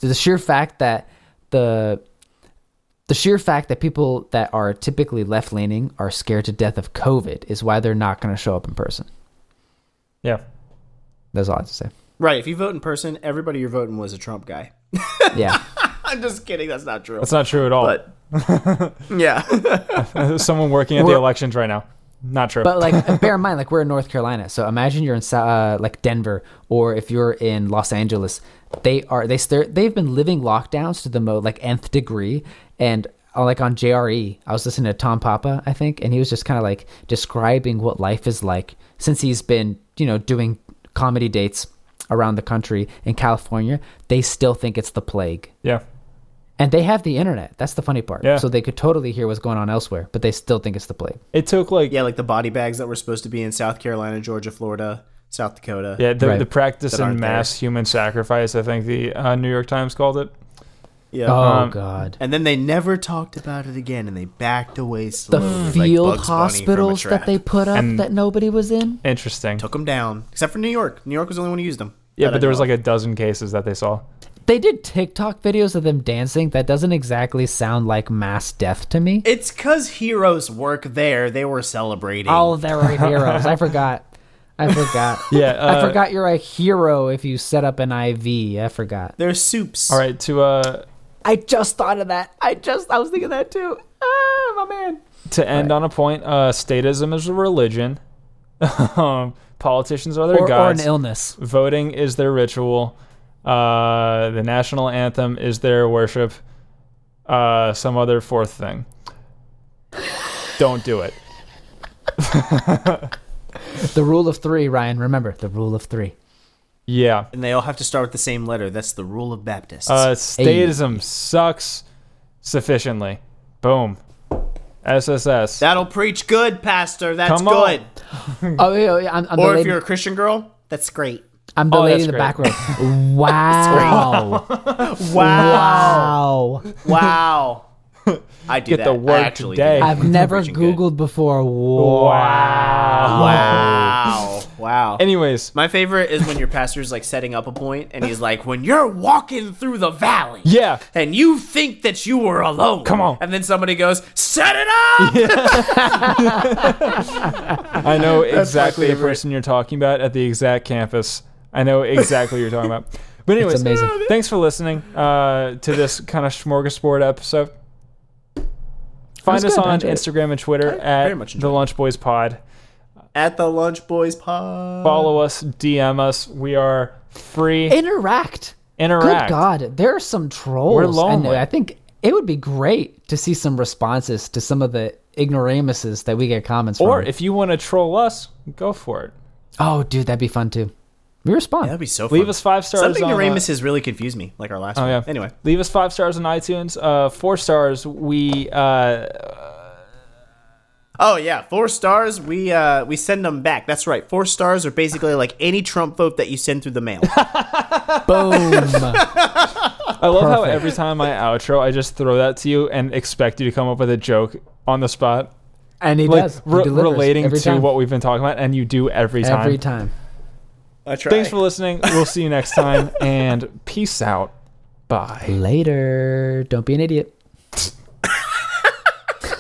the sheer fact that the the sheer fact that people that are typically left leaning are scared to death of COVID is why they're not going to show up in person. yeah That's all I have to say. Right. If you vote in person, everybody you're voting was a Trump guy. Yeah, I'm just kidding. That's not true. that's not true at all but yeah, someone working at the We're- elections right now not true but like bear in mind, like we're in North Carolina, so imagine you're in Sou- uh, like Denver, or if you're in Los Angeles, they are they st- they've been living lockdowns to the mo like nth degree, and uh, like on JRE, I was listening to Tom Papa, I think, and he was just kind of like describing what life is like since he's been, you know, doing comedy dates around the country in California. They still think it's the plague. yeah And they have the internet. That's the funny part. Yeah. So they could totally hear what's going on elsewhere, but they still think it's the plague. it took like yeah, like the body bags that were supposed to be in South Carolina, Georgia, Florida, South Dakota. Yeah, the, Right. the practice That in aren't mass human sacrifice, I think the uh, New York Times called it. Yeah. Oh Um, God. And then they never talked about it again, and they backed away The slowly. like field Bugs Bunny from a hospitals that they put up And- that nobody was in. Interesting. took them down, except for New York. New York was the only one who used them. Yeah, but I there was like a dozen cases that they saw. They did TikTok videos of them dancing. That doesn't exactly sound like mass death to me. It's because heroes work there. They were celebrating. Oh, there are heroes. I forgot. I forgot. Yeah, I uh, forgot you're a hero if you set up an IV. I forgot. They're soups. All right, to uh I just thought of that. I just I was thinking that too. Ah, my man. to end on a point, uh statism is a religion. um, politicians are their Or, or an illness. Voting is their ritual. Uh, the national anthem is their worship. Uh, some other fourth thing. Don't do it. The rule of three, Ryan. Remember the rule of three. Yeah. And they all have to start with the same letter. That's the rule of Baptists. Uh, statism sucks sufficiently. Boom. SSS. That'll preach good, Pastor. That's Come on. good. Oh yeah, yeah I'm, I'm Or if you're a Christian girl, that's great. I'm the Oh, lady in the great. back row. Wow. Wow. wow. Wow. I do Get that. the I word actually today. that. I've never Preaching good. Googled before. Wow. Wow. Wow. Anyways, My favorite is when your pastor's like setting up a point and he's like, when you're walking through the valley yeah. and you think that you were alone. Come on. And then somebody goes, set it up. Yeah. I know exactly the person you're talking about at the exact campus. I know exactly what you're talking about. But anyways, amazing. thanks for listening uh, to this kind of smorgasbord episode. Find us good. On enjoyed it. Instagram and Twitter very at much the Lunch Boys Pod. At the Lunch Boys Pod. Follow us, DM us. We are free. Interact. Interact. Good God, there are some trolls. We're and lonely. I think it would be great to see some responses to some of the ignoramuses that we get comments Or from. Or if you want to troll us, go for it. oh, dude, that'd be fun too. We respond. That'd be so fun. Leave us five stars. Something on, uh, has really confused me, like our last Oh one. yeah. Anyway. leave us five stars on iTunes. Uh, four stars. We uh, Oh yeah, four stars. We uh we send them back. That's right. Four stars are basically like any Trump vote that you send through the mail. Boom. I love how every time I outro, I just throw that to you and expect you to come up with a joke on the spot, and he like does. He re- relating to time. what we've been talking about, and you do every time. Every time. I try. Thanks for listening. We'll see you next time, and peace out. Bye. Later. Don't be an idiot.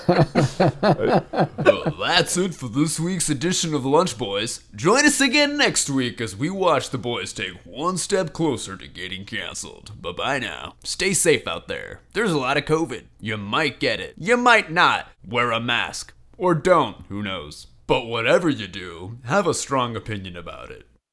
Well, that's it for this week's edition of Lunch Boys. Join us again next week as we watch the boys take one step closer to getting canceled. Bye bye now. Stay safe out there. There's a lot of COVID. You might get it. You might not. Wear a mask. Or don't, who knows. But whatever you do, have a strong opinion about it.